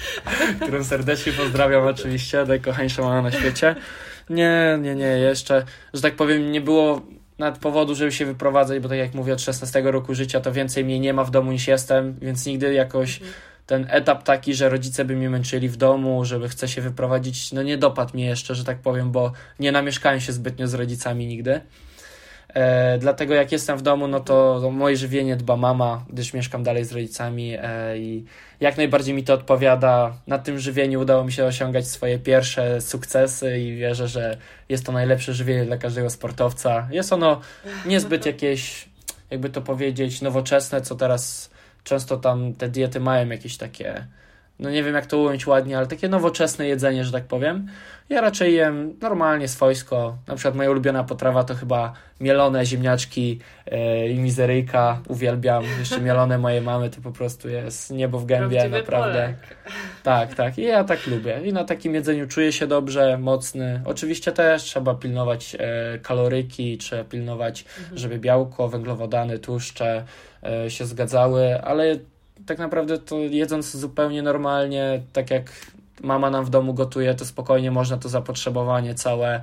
którą serdecznie pozdrawiam oczywiście, najkochańsza mama na świecie. Nie, nie, nie, jeszcze, że tak powiem, nie było nawet powodu, żeby się wyprowadzać, bo tak jak mówię, od 16 roku życia to więcej mnie nie ma w domu niż jestem, więc nigdy jakoś mhm. ten etap taki, że rodzice by mnie męczyli w domu, żeby chce się wyprowadzić, no nie dopadł mnie jeszcze, że tak powiem, bo nie namieszkałem się zbytnio z rodzicami nigdy. E, dlatego jak jestem w domu, no to, moje żywienie dba mama, gdyż mieszkam dalej z rodzicami e, i jak najbardziej mi to odpowiada. Na tym żywieniu udało mi się osiągać swoje pierwsze sukcesy i wierzę, że jest to najlepsze żywienie dla każdego sportowca. Jest ono niezbyt jakieś, jakby to powiedzieć, nowoczesne, co teraz często tam te diety mają jakieś takie no nie wiem jak to ująć ładnie, ale takie nowoczesne jedzenie, że tak powiem. Ja raczej jem normalnie swojsko. Na przykład moja ulubiona potrawa to chyba mielone ziemniaczki yy, i mizeryjka. Uwielbiam. Jeszcze mielone moje mamy to po prostu jest niebo w gębie, Prawdziwy naprawdę. Polek. Tak, tak. I ja tak lubię. I na takim jedzeniu czuję się dobrze, mocny. Oczywiście też trzeba pilnować e, kaloryki, trzeba pilnować, mhm. żeby białko, węglowodany, tłuszcze e, się zgadzały, ale tak naprawdę to jedząc zupełnie normalnie, tak jak mama nam w domu gotuje, to spokojnie można to zapotrzebowanie całe,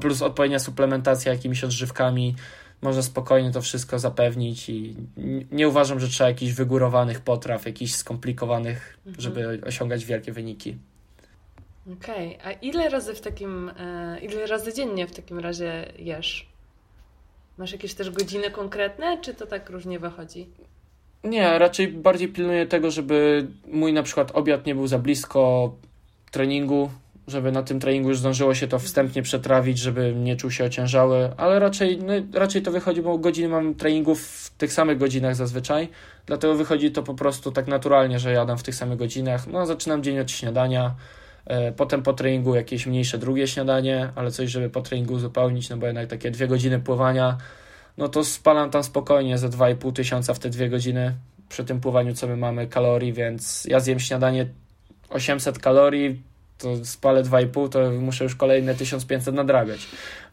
plus odpowiednia suplementacja jakimiś odżywkami, można spokojnie to wszystko zapewnić i nie uważam, że trzeba jakichś wygórowanych potraw, jakichś skomplikowanych, mhm. żeby osiągać wielkie wyniki. Okej, okay. a ile razy w takim, e, ile razy dziennie w takim razie jesz? Masz jakieś też godziny konkretne, czy to tak różnie wychodzi? Nie, raczej bardziej pilnuję tego, żeby mój na przykład obiad nie był za blisko treningu, żeby na tym treningu już zdążyło się to wstępnie przetrawić, żeby nie czuł się ociężały, ale raczej, no, raczej to wychodzi, bo godziny mam treningów tych samych godzinach zazwyczaj, dlatego wychodzi to po prostu tak naturalnie, że jadam w tych samych godzinach. No, zaczynam dzień od śniadania, e, potem po treningu jakieś mniejsze drugie śniadanie, ale coś, żeby po treningu uzupełnić, no bo jednak takie dwie godziny pływania, no to spalam tam spokojnie ze 2,5 tysiąca w te dwie godziny przy tym pływaniu, co my mamy kalorii, więc ja zjem śniadanie 800 kalorii, to spalę 2,5, to muszę już kolejne 1500 nadrabiać.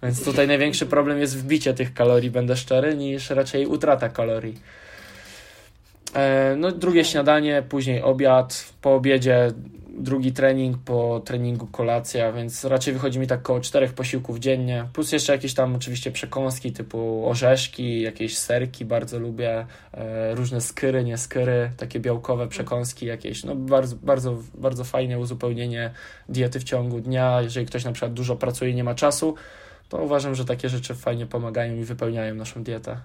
Więc tutaj największy problem jest wbicie tych kalorii, będę szczery, niż raczej utrata kalorii. E, no, drugie śniadanie, później obiad, po obiedzie drugi trening, po treningu kolacja, więc raczej wychodzi mi tak około czterech posiłków dziennie, plus jeszcze jakieś tam oczywiście przekąski typu orzeszki, jakieś serki bardzo lubię, e, różne skyry, nie skyry, takie białkowe przekąski jakieś, no bardzo, bardzo, bardzo fajne uzupełnienie diety w ciągu dnia, jeżeli ktoś na przykład dużo pracuje i nie ma czasu, to uważam, że takie rzeczy fajnie pomagają i wypełniają naszą dietę.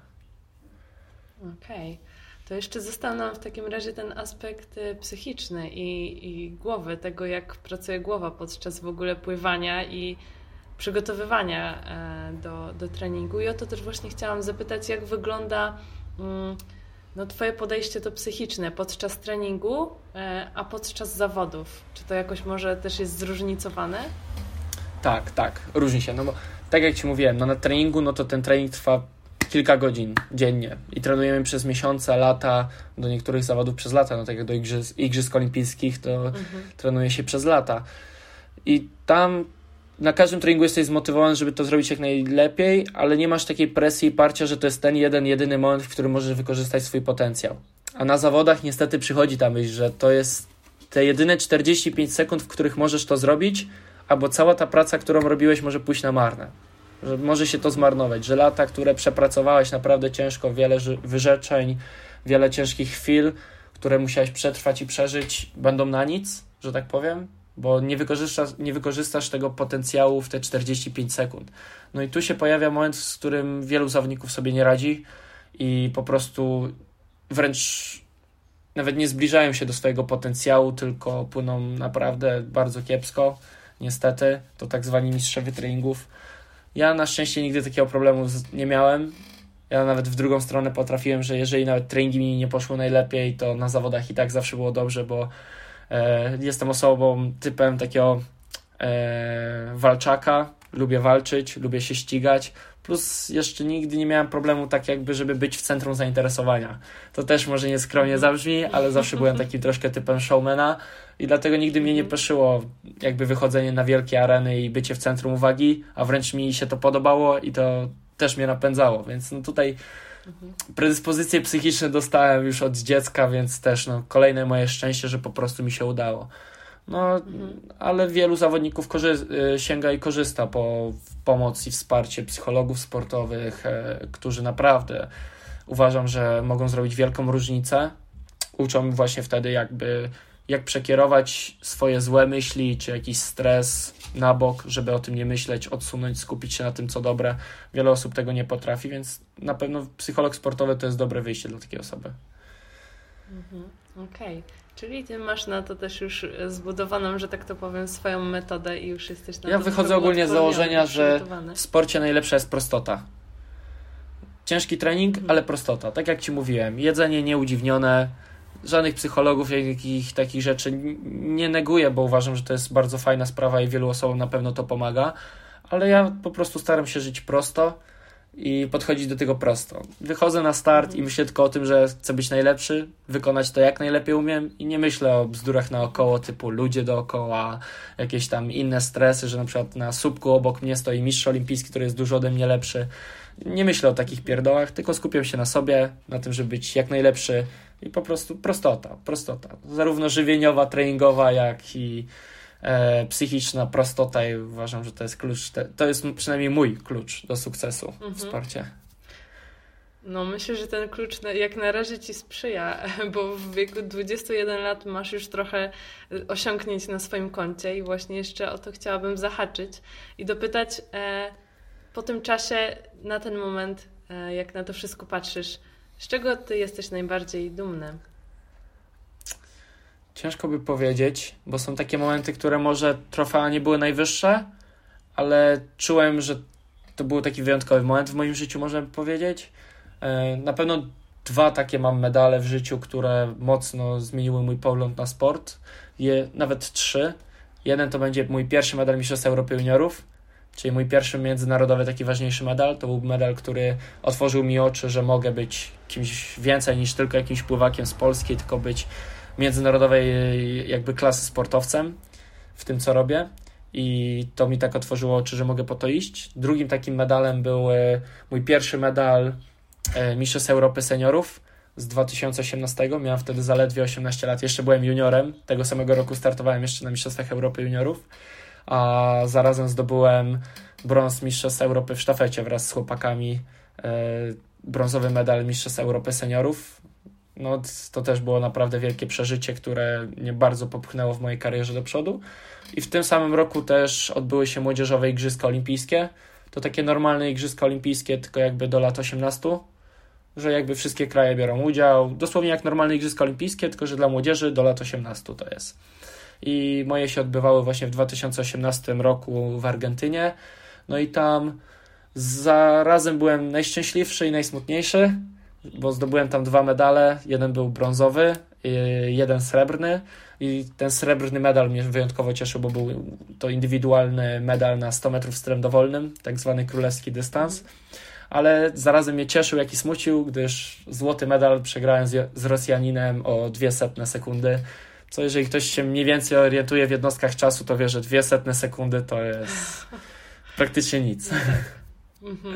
Okej. Okay. To jeszcze został nam w takim razie ten aspekt y, psychiczny i, i głowy, tego jak pracuje głowa podczas w ogóle pływania i przygotowywania e, do, do treningu. I o to też właśnie chciałam zapytać, jak wygląda mm, no, Twoje podejście to psychiczne podczas treningu, e, a podczas zawodów. Czy to jakoś może też jest zróżnicowane? Tak, tak, różni się. No bo tak jak Ci mówiłem, no na treningu, no to ten trening trwa kilka godzin dziennie i trenujemy przez miesiące, lata, do niektórych zawodów przez lata, no tak jak do Igrzysk, igrzysk Olimpijskich, to mhm. trenuje się przez lata. I tam na każdym treningu jesteś zmotywowany, żeby to zrobić jak najlepiej, ale nie masz takiej presji i parcia, że to jest ten jeden, jedyny moment, w którym możesz wykorzystać swój potencjał. A na zawodach niestety przychodzi ta myśl, że to jest te jedyne 45 sekund, w których możesz to zrobić, albo cała ta praca, którą robiłeś, może pójść na marne że może się to zmarnować, że lata, które przepracowałeś naprawdę ciężko, wiele wyrzeczeń, wiele ciężkich chwil, które musiałeś przetrwać i przeżyć, będą na nic, że tak powiem, bo nie wykorzystasz, nie wykorzystasz tego potencjału w te 45 sekund. No i tu się pojawia moment, z którym wielu zawodników sobie nie radzi i po prostu wręcz nawet nie zbliżają się do swojego potencjału, tylko płyną naprawdę bardzo kiepsko. Niestety, to tak zwani mistrzowie treningów ja na szczęście nigdy takiego problemu nie miałem. Ja nawet w drugą stronę potrafiłem, że jeżeli nawet treningi mi nie poszły najlepiej, to na zawodach i tak zawsze było dobrze, bo e, jestem osobą, typem takiego e, walczaka. Lubię walczyć, lubię się ścigać. Plus jeszcze nigdy nie miałem problemu tak jakby, żeby być w centrum zainteresowania. To też może nieskromnie zabrzmi, ale zawsze byłem takim troszkę typem showmana i dlatego nigdy mnie nie peszyło jakby wychodzenie na wielkie areny i bycie w centrum uwagi, a wręcz mi się to podobało i to też mnie napędzało, więc no tutaj predyspozycje psychiczne dostałem już od dziecka, więc też no, kolejne moje szczęście, że po prostu mi się udało. No, mhm. ale wielu zawodników y, sięga i korzysta po pomoc i wsparcie psychologów sportowych, e, którzy naprawdę uważam, że mogą zrobić wielką różnicę. Uczą właśnie wtedy jakby jak przekierować swoje złe myśli czy jakiś stres na bok, żeby o tym nie myśleć, odsunąć, skupić się na tym, co dobre. Wiele osób tego nie potrafi, więc na pewno psycholog sportowy to jest dobre wyjście dla takiej osoby. Mhm. Okej. Okay. Czyli ty masz na to też już zbudowaną, że tak to powiem, swoją metodę i już jesteś na Ja wychodzę ogólnie z założenia, że w sporcie najlepsza jest prostota. Ciężki trening, mhm. ale prostota. Tak jak ci mówiłem, jedzenie nieudziwnione, żadnych psychologów, jakich takich rzeczy nie neguję, bo uważam, że to jest bardzo fajna sprawa i wielu osobom na pewno to pomaga, ale ja po prostu staram się żyć prosto i podchodzić do tego prosto. Wychodzę na start i myślę tylko o tym, że chcę być najlepszy, wykonać to jak najlepiej umiem i nie myślę o bzdurach naokoło, typu ludzie dookoła, jakieś tam inne stresy, że na przykład na słupku obok mnie stoi mistrz olimpijski, który jest dużo ode mnie lepszy. Nie myślę o takich pierdołach, tylko skupiam się na sobie, na tym, żeby być jak najlepszy i po prostu prostota, prostota. Zarówno żywieniowa, treningowa, jak i e, psychiczna prostota i uważam, że to jest klucz, te, to jest przynajmniej mój klucz do sukcesu mhm. w sporcie. No myślę, że ten klucz jak na razie Ci sprzyja, bo w wieku 21 lat masz już trochę osiągnięć na swoim koncie i właśnie jeszcze o to chciałabym zahaczyć i dopytać e, po tym czasie, na ten moment, e, jak na to wszystko patrzysz, z czego Ty jesteś najbardziej dumny? Ciężko by powiedzieć, bo są takie momenty, które może trofea nie były najwyższe, ale czułem, że to był taki wyjątkowy moment w moim życiu, można by powiedzieć. E, na pewno dwa takie mam medale w życiu, które mocno zmieniły mój pogląd na sport. Je, nawet trzy. Jeden to będzie mój pierwszy medal Mistrzostw Europy Juniorów, czyli mój pierwszy międzynarodowy taki ważniejszy medal. To był medal, który otworzył mi oczy, że mogę być kimś więcej niż tylko jakimś pływakiem z Polski, tylko być międzynarodowej jakby klasy sportowcem w tym, co robię. I to mi tak otworzyło oczy, że mogę po to iść. Drugim takim medalem był e, mój pierwszy medal e, Mistrzostw Europy Seniorów z 2018. Miałem wtedy zaledwie 18 lat. Jeszcze byłem juniorem. Tego samego roku startowałem jeszcze na Mistrzostwach Europy Juniorów. A zarazem zdobyłem brąz Mistrzostw Europy w sztafecie wraz z chłopakami. E, brązowy medal Mistrzostw Europy Seniorów no, to też było naprawdę wielkie przeżycie, które mnie bardzo popchnęło w mojej karierze do przodu. I w tym samym roku też odbyły się młodzieżowe Igrzyska Olimpijskie. To takie normalne Igrzyska Olimpijskie, tylko jakby do lat 18, że jakby wszystkie kraje biorą udział. Dosłownie jak normalne Igrzyska Olimpijskie, tylko że dla młodzieży do lat 18 to jest. I moje się odbywały właśnie w 2018 roku w Argentynie. No i tam zarazem byłem najszczęśliwszy i najsmutniejszy bo zdobyłem tam dwa medale. Jeden był brązowy, jeden srebrny. I ten srebrny medal mnie wyjątkowo cieszył, bo był to indywidualny medal na 100 metrów strem dowolnym, tak zwany królewski dystans. Ale zarazem mnie cieszył, jak i smucił, gdyż złoty medal przegrałem z, z Rosjaninem o dwie setne sekundy. Co jeżeli ktoś się mniej więcej orientuje w jednostkach czasu, to wie, że dwie setne sekundy to jest praktycznie nic. Mhm.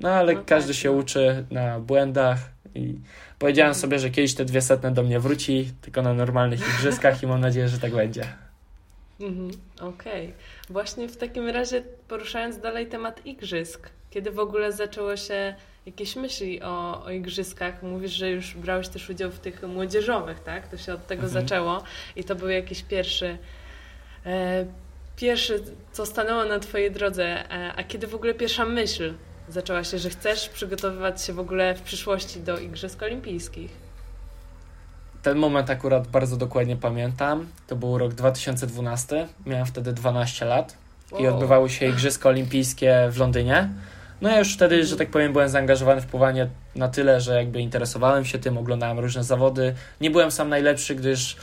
No ale no każdy tak, się no. uczy na błędach i powiedziałem mhm. sobie, że kiedyś te dwie setne do mnie wróci, tylko na normalnych igrzyskach i mam nadzieję, że tak będzie. Mhm, Okej. Okay. Właśnie w takim razie poruszając dalej temat igrzysk, kiedy w ogóle zaczęło się jakieś myśli o, o igrzyskach? Mówisz, że już brałeś też udział w tych młodzieżowych, tak? To się od tego mhm. zaczęło i to był jakiś pierwszy, e, pierwszy, co stanęło na twojej drodze. E, a kiedy w ogóle pierwsza myśl zaczęła się, że chcesz przygotowywać się w ogóle w przyszłości do Igrzysk Olimpijskich? Ten moment akurat bardzo dokładnie pamiętam. To był rok 2012. Miałem wtedy 12 lat i odbywały się Igrzyska Olimpijskie w Londynie. No ja już wtedy, że tak powiem, byłem zaangażowany w pływanie na tyle, że jakby interesowałem się tym, oglądałem różne zawody. Nie byłem sam najlepszy, gdyż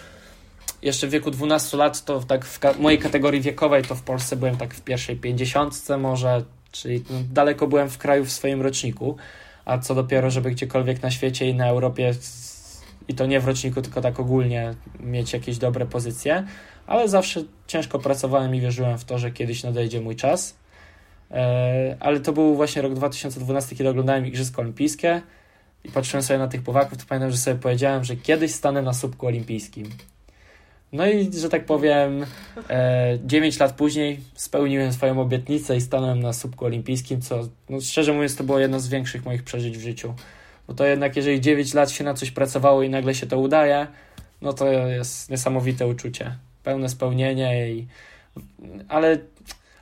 jeszcze w wieku 12 lat, to tak w ka mojej kategorii wiekowej, to w Polsce byłem tak w pierwszej 50 może, czyli no, daleko byłem w kraju w swoim roczniku, a co dopiero, żeby gdziekolwiek na świecie i na Europie i to nie w roczniku, tylko tak ogólnie mieć jakieś dobre pozycje, ale zawsze ciężko pracowałem i wierzyłem w to, że kiedyś nadejdzie mój czas. E, ale to był właśnie rok 2012, kiedy oglądałem Igrzyska Olimpijskie i patrzyłem sobie na tych pływaków, to pamiętam, że sobie powiedziałem, że kiedyś stanę na słupku olimpijskim. No i, że tak powiem, e, 9 lat później spełniłem swoją obietnicę i stanąłem na słupku olimpijskim, co no, szczerze mówiąc to było jedno z większych moich przeżyć w życiu. Bo to jednak, jeżeli 9 lat się na coś pracowało i nagle się to udaje, no to jest niesamowite uczucie. Pełne spełnienie i... Ale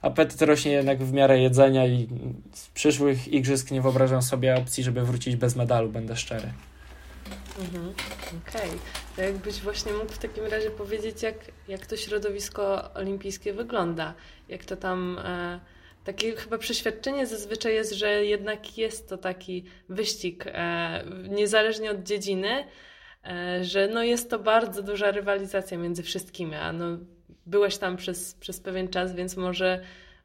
apetyt rośnie jednak w miarę jedzenia i z przyszłych igrzysk nie wyobrażam sobie opcji, żeby wrócić bez medalu, będę szczery. Mhm, Okej. Okay. Jakbyś właśnie mógł w takim razie powiedzieć, jak, jak to środowisko olimpijskie wygląda? Jak to tam... E, takie chyba przeświadczenie zazwyczaj jest, że jednak jest to taki wyścig, e, niezależnie od dziedziny, e, że no jest to bardzo duża rywalizacja między wszystkimi, a no byłeś tam przez, przez pewien czas, więc może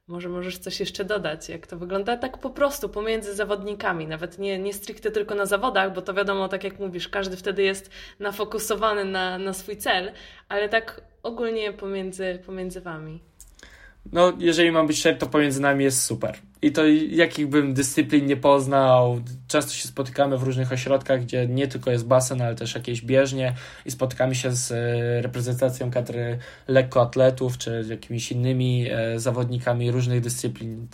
może możesz coś jeszcze dodać, jak to wygląda tak po prostu pomiędzy zawodnikami, nawet nie, nie stricte tylko na zawodach, bo to wiadomo, tak jak mówisz, każdy wtedy jest nafokusowany na, na swój cel, ale tak ogólnie pomiędzy, pomiędzy wami no jeżeli mam być szczery, to pomiędzy nami jest super. I to jakich bym dyscyplin nie poznał, często się spotykamy w różnych ośrodkach, gdzie nie tylko jest basen, ale też jakieś bieżnie i spotykamy się z e, reprezentacją kadry lekkoatletów, czy jakimiś innymi e, zawodnikami różnych dyscyplin.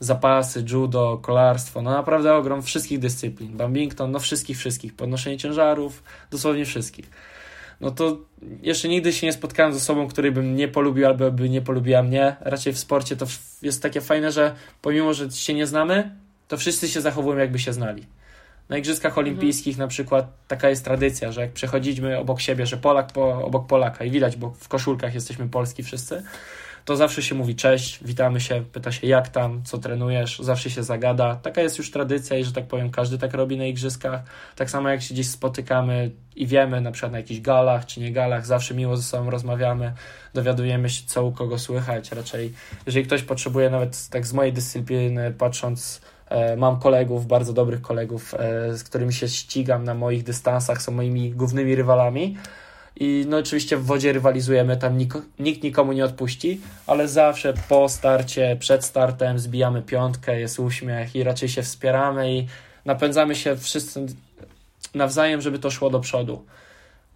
Zapasy, judo, kolarstwo, no naprawdę ogrom wszystkich dyscyplin. Bambington, no wszystkich, wszystkich. Podnoszenie ciężarów, dosłownie wszystkich no to jeszcze nigdy się nie spotkałem z osobą, której bym nie polubił albo by nie polubiła mnie. Raczej w sporcie to jest takie fajne, że pomimo, że się nie znamy, to wszyscy się zachowują jakby się znali. Na Igrzyskach mhm. Olimpijskich mhm. na przykład taka jest tradycja, że jak przechodzimy obok siebie, że Polak po, obok Polaka i widać, bo w koszulkach jesteśmy polski wszyscy, to zawsze się mówi cześć, witamy się, pyta się jak tam, co trenujesz, zawsze się zagada. Taka jest już tradycja i że tak powiem, każdy tak robi na igrzyskach. Tak samo jak się gdzieś spotykamy i wiemy, na przykład na jakichś galach czy nie galach, zawsze miło ze sobą rozmawiamy, dowiadujemy się, co u kogo słychać. Raczej, jeżeli ktoś potrzebuje, nawet tak z mojej dyscypliny, patrząc, e, mam kolegów, bardzo dobrych kolegów, e, z którymi się ścigam na moich dystansach, są moimi głównymi rywalami i no oczywiście w wodzie rywalizujemy, tam nik nikt nikomu nie odpuści, ale zawsze po starcie, przed startem zbijamy piątkę, jest uśmiech i raczej się wspieramy i napędzamy się wszyscy nawzajem, żeby to szło do przodu.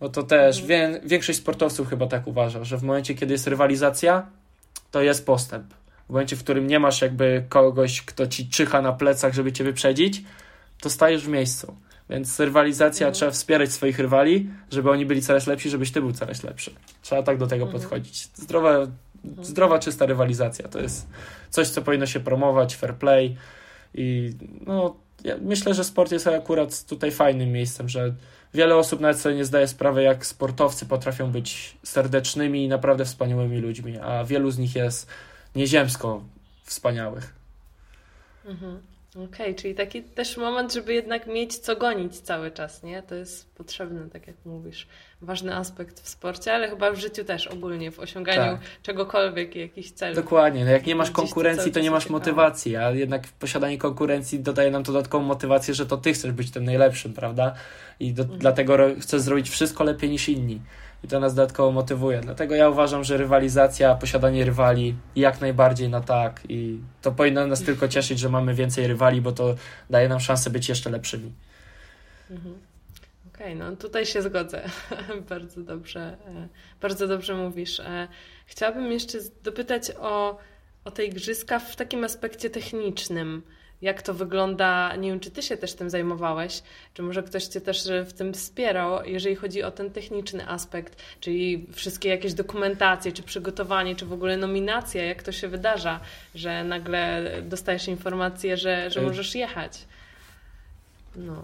No to też mhm. wie, większość sportowców chyba tak uważa, że w momencie, kiedy jest rywalizacja, to jest postęp. W momencie, w którym nie masz jakby kogoś, kto ci czyha na plecach, żeby cię wyprzedzić, to stajesz w miejscu. Więc rywalizacja, mhm. trzeba wspierać swoich rywali, żeby oni byli coraz lepsi, żebyś ty był coraz lepszy. Trzeba tak do tego mhm. podchodzić. Zdrowa, mhm. zdrowa, czysta rywalizacja to jest coś, co powinno się promować, fair play i no, ja myślę, że sport jest akurat tutaj fajnym miejscem, że wiele osób nawet sobie nie zdaje sprawy, jak sportowcy potrafią być serdecznymi i naprawdę wspaniałymi ludźmi, a wielu z nich jest nieziemsko wspaniałych. Mhm. Okej, okay, czyli taki też moment, żeby jednak mieć co gonić cały czas, nie? To jest potrzebny, tak jak mówisz, ważny aspekt w sporcie, ale chyba w życiu też ogólnie, w osiąganiu tak. czegokolwiek, jakichś celów. Dokładnie, no jak nie masz konkurencji, to, nie masz motywacji, a jednak posiadanie konkurencji dodaje nam dodatkową motywację, że to ty chcesz być tym najlepszym, prawda? I do, mhm. dlatego chcesz zrobić wszystko lepiej niż inni i to nas dodatkowo motywuje. Dlatego ja uważam, że rywalizacja, posiadanie rywali jak najbardziej na tak i to powinno nas tylko cieszyć, że mamy więcej rywali, bo to daje nam szansę być jeszcze lepszymi. Mhm. Okej, okay, no tutaj się zgodzę. bardzo dobrze, e, bardzo dobrze mówisz. E, chciałabym jeszcze dopytać o, o te igrzyska w takim aspekcie technicznym jak to wygląda. Nie wiem, czy ty się też tym zajmowałeś, czy może ktoś cię też w tym wspierał, jeżeli chodzi o ten techniczny aspekt, czyli wszystkie jakieś dokumentacje, czy przygotowanie, czy w ogóle nominacja, jak to się wydarza, że nagle dostajesz informację, że, że możesz jechać. No.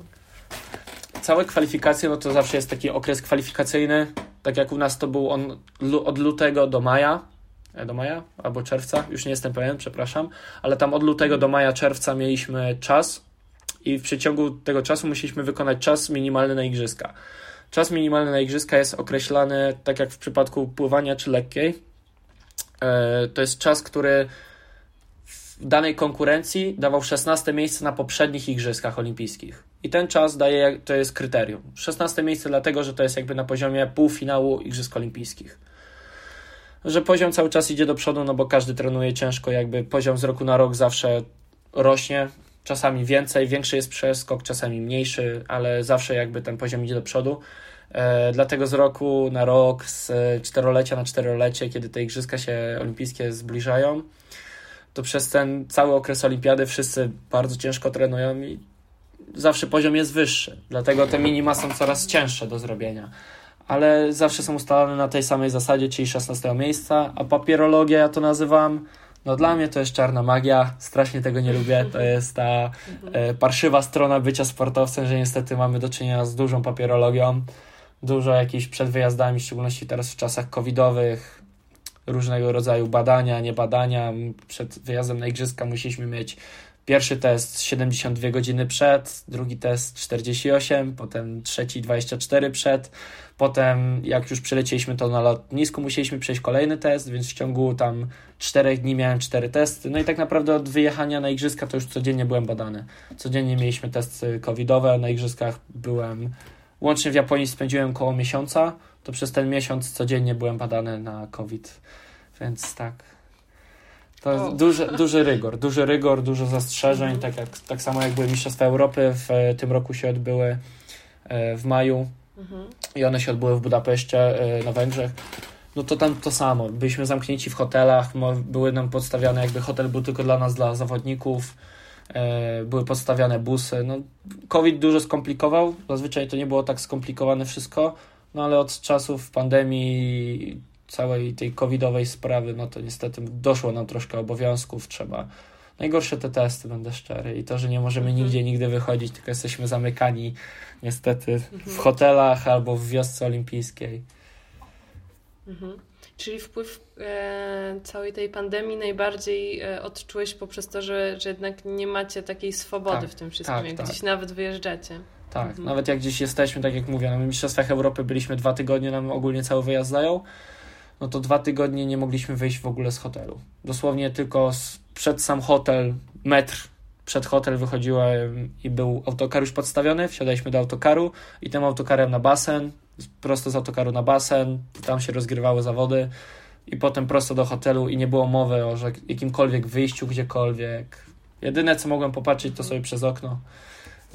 Całe kwalifikacje, no to zawsze jest taki okres kwalifikacyjny. Tak jak u nas to był on od lutego do maja, E, do maja albo czerwca, już nie jestem pewien, przepraszam, ale tam od lutego do maja, czerwca mieliśmy czas i w przeciągu tego czasu musieliśmy wykonać czas minimalny na igrzyska. Czas minimalny na igrzyska jest określany tak jak w przypadku pływania czy lekkiej. E, to jest czas, który w danej konkurencji dawał 16 miejsce na poprzednich igrzyskach olimpijskich. I ten czas daje, to jest kryterium. 16 miejsce dlatego, że to jest jakby na poziomie półfinału igrzysk olimpijskich że poziom cały czas idzie do przodu, no bo każdy trenuje ciężko, jakby poziom z roku na rok zawsze rośnie, czasami więcej, większy jest przeskok, czasami mniejszy, ale zawsze jakby ten poziom idzie do przodu. E, dlatego z roku na rok, z czterolecia na czterolecie, kiedy te igrzyska się olimpijskie zbliżają, to przez ten cały okres olimpiady wszyscy bardzo ciężko trenują i zawsze poziom jest wyższy. Dlatego te minima są coraz cięższe do zrobienia ale zawsze są ustalane na tej samej zasadzie, czyli 16 miejsca, a papierologia ja to nazywam, no dla mnie to jest czarna magia, strasznie tego nie lubię, to jest ta e, parszywa strona bycia sportowcem, że niestety mamy do czynienia z dużą papierologią, dużo jakichś przed wyjazdami, w szczególności teraz w czasach covidowych, różnego rodzaju badania, nie badania, przed wyjazdem na igrzyska musieliśmy mieć Pierwszy test 72 godziny przed, drugi test 48, potem trzeci 24 przed, potem jak już przylecieliśmy to na lotnisku musieliśmy przejść kolejny test, więc w ciągu tam 4 dni miałem 4 testy. No i tak naprawdę od wyjechania na igrzyska to już codziennie byłem badany. Codziennie mieliśmy testy covidowe, na igrzyskach byłem, łącznie w Japonii spędziłem około miesiąca, to przez ten miesiąc codziennie byłem badany na COVID, więc tak. To jest duży, duży rygor, duży rygor, dużo zastrzeżeń, tak, jak, tak samo jak były Mistrzostwa Europy, w e, tym roku się odbyły e, w maju mhm. i one się odbyły w Budapeszcie e, na Węgrzech. No to tam to samo, byliśmy zamknięci w hotelach, były nam podstawiane, jakby hotel był tylko dla nas, dla zawodników, były podstawiane busy. No, COVID dużo skomplikował, zazwyczaj to nie było tak skomplikowane wszystko, no ale od czasów pandemii całej tej covidowej sprawy, no to niestety doszło nam troszkę obowiązków, trzeba najgorsze te testy, będę szczery i to, że nie możemy mhm. nigdzie nigdy wychodzić, tylko jesteśmy zamykani niestety w mhm. hotelach albo w wiosce olimpijskiej. Mhm. Czyli wpływ e, całej tej pandemii najbardziej e, odczułeś poprzez to, że, że jednak nie macie takiej swobody Tak, w tym wszystkim, tak, jak tak. gdzieś nawet wyjeżdżacie. Tak, Mhm. nawet jak gdzieś jesteśmy, tak jak mówię, na Mistrzostwach Europy byliśmy dwa tygodnie, nam ogólnie cały wyjazd zajął, no to dwa tygodnie nie mogliśmy wyjść w ogóle z hotelu. Dosłownie tylko z, przed sam hotel, metr przed hotel wychodziłem i był autokar już podstawiony, wsiadaliśmy do autokaru i tym autokarem na basen, prosto z autokaru na basen, tam się rozgrywały zawody i potem prosto do hotelu i nie było mowy o jakimkolwiek wyjściu gdziekolwiek. Jedyne co mogłem popatrzeć to sobie przez okno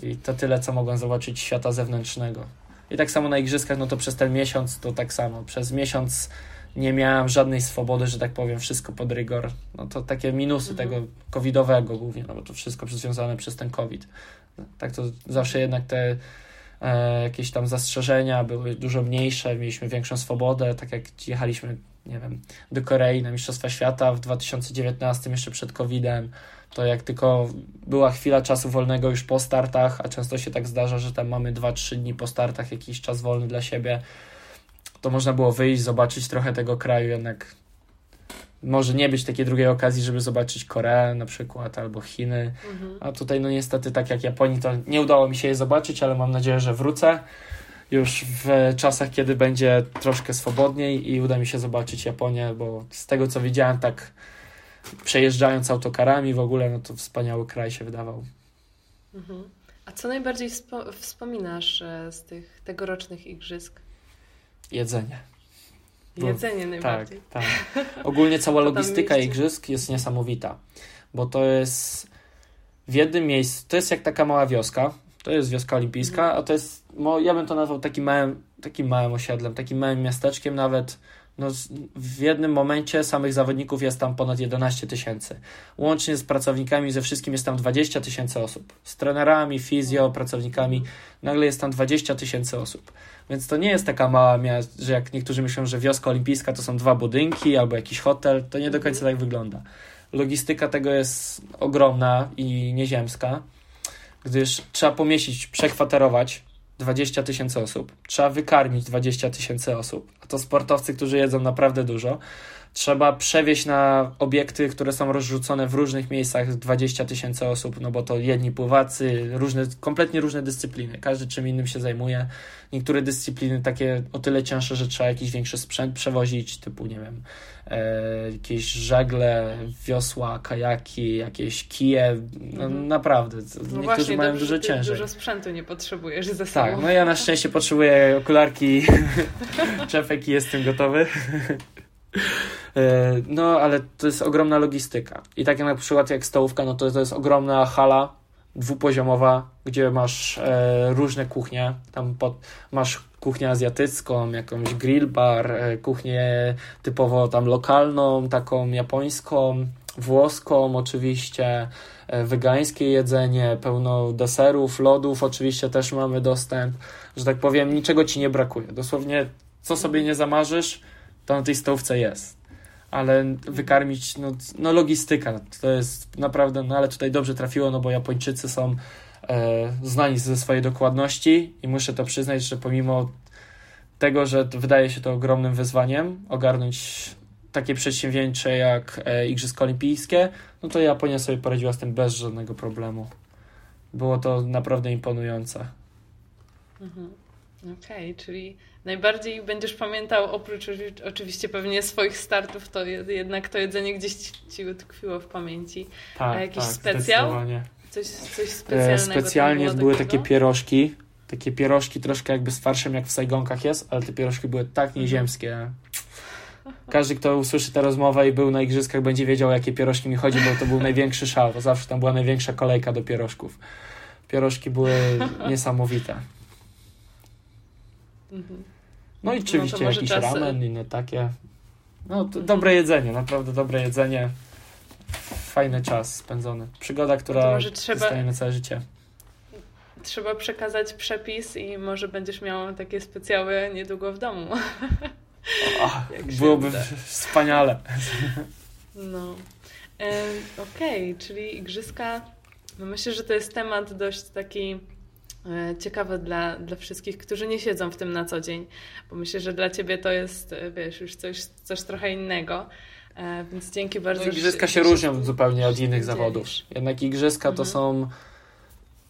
i to tyle, co mogłem zobaczyć świata zewnętrznego. I tak samo na igrzyskach, no to przez ten miesiąc to tak samo. Przez miesiąc nie miałem żadnej swobody, że tak powiem, wszystko pod rygor. No to takie minusy Mhm. tego covidowego głównie, no bo to wszystko związane przez ten covid. Tak to zawsze jednak te e, jakieś tam zastrzeżenia były dużo mniejsze, mieliśmy większą swobodę, tak jak jechaliśmy, nie wiem, do Korei na Mistrzostwa Świata w 2019, jeszcze przed covidem, to jak tylko była chwila czasu wolnego już po startach, a często się tak zdarza, że tam mamy 2-3 dni po startach jakiś czas wolny dla siebie, to można było wyjść, zobaczyć trochę tego kraju, jednak może nie być takiej drugiej okazji, żeby zobaczyć Koreę na przykład, albo Chiny, Mhm. a tutaj no niestety tak jak Japonii to nie udało mi się je zobaczyć, ale mam nadzieję, że wrócę już w czasach, kiedy będzie troszkę swobodniej i uda mi się zobaczyć Japonię, bo z tego co widziałem tak przejeżdżając autokarami w ogóle, no to wspaniały kraj się wydawał. Mhm. A co najbardziej wspo- wspominasz e, z tych tegorocznych igrzysk? Jedzenie. Bo- Jedzenie Tak, najbardziej. tak. Ogólnie cała logistyka igrzysk jest niesamowita, bo to jest w jednym miejscu, to jest jak taka mała wioska, to jest wioska olimpijska, Mhm. a to jest, mo- ja bym to nazwał takim małym, takim małym osiedlem, takim małym miasteczkiem nawet, no w jednym momencie samych zawodników jest tam ponad 11 tysięcy. Łącznie z pracownikami, ze wszystkim jest tam 20 tysięcy osób. Z trenerami, fizjo, pracownikami, nagle jest tam 20 tysięcy osób. Więc to nie jest taka mała miasta, że jak niektórzy myślą, że wioska olimpijska to są dwa budynki albo jakiś hotel, to nie do końca tak wygląda. Logistyka tego jest ogromna i nieziemska, gdyż trzeba pomieścić, przekwaterować 20 tysięcy osób, trzeba wykarmić 20 tysięcy osób, a to sportowcy, którzy jedzą naprawdę dużo. Trzeba przewieźć na obiekty, które są rozrzucone w różnych miejscach 20 tysięcy osób, no bo to jedni pływacy, różne, kompletnie różne dyscypliny. Każdy czym innym się zajmuje. Niektóre dyscypliny takie o tyle cięższe, że trzeba jakiś większy sprzęt przewozić, typu, nie wiem, e, jakieś żagle, wiosła, kajaki, jakieś kije. No Mhm. naprawdę, No niektórzy właśnie, mają dobrze, dużo ciężej. Dużo sprzętu nie potrzebujesz ze sobą. Tak, no ja na szczęście potrzebuję okularki, czepek i jestem gotowy. E, No, ale to jest ogromna logistyka. I tak jak na przykład jak stołówka, no to, to jest ogromna hala dwupoziomowa, gdzie masz e, różne kuchnie. Tam pod, masz kuchnię azjatycką, jakąś grill bar, e, kuchnię typowo tam lokalną, taką japońską, włoską oczywiście, e, wegańskie jedzenie, pełno deserów, lodów oczywiście też mamy dostęp, że tak powiem, niczego ci nie brakuje. Dosłownie co sobie nie zamarzysz, to na tej stołówce jest. Ale wykarmić, no, no logistyka, to jest naprawdę, no ale tutaj dobrze trafiło, no bo Japończycy są e, znani ze swojej dokładności i muszę to przyznać, że pomimo tego, że wydaje się to ogromnym wyzwaniem ogarnąć takie przedsięwzięcie jak e, Igrzyska Olimpijskie, no to Japonia sobie poradziła z tym bez żadnego problemu. Było to naprawdę imponujące. Mhm. Okej, czyli najbardziej będziesz pamiętał, oprócz oczy- oczywiście pewnie swoich startów, to je- jednak to jedzenie gdzieś ci, utkwiło w pamięci. Tak, A jakiś tak. Coś, coś E, specjalnego. tam Specjalnie było były takiego? takie pierożki, takie pierożki troszkę jakby z farszem jak w Saigonkach jest, ale te pierożki były tak Mhm. nieziemskie. Każdy, kto usłyszy tę rozmowę i był na igrzyskach, będzie wiedział, o jakie pierożki mi chodzi, bo to był największy szał, zawsze tam była największa kolejka do pierożków. Pierożki były niesamowite. Mhm. No i No oczywiście może jakiś czas- ramen, inne takie. No, dobre jedzenie, naprawdę dobre jedzenie. Fajny czas spędzony. Przygoda, No która może trzeba- zostaje na całe życie. Trzeba przekazać przepis i może będziesz miał takie specjały niedługo w domu. Się byłoby wspaniale. No. Em, Okej, czyli igrzyska. No myślę, że to jest temat dość taki e, ciekawe dla, dla wszystkich, którzy nie siedzą w tym na co dzień, bo myślę, że dla ciebie to jest, e, wiesz, już coś, coś trochę innego. E, więc dzięki bardzo. No, igrzyska się różnią zupełnie od innych zawodów. Jednak igrzyska to mhm. są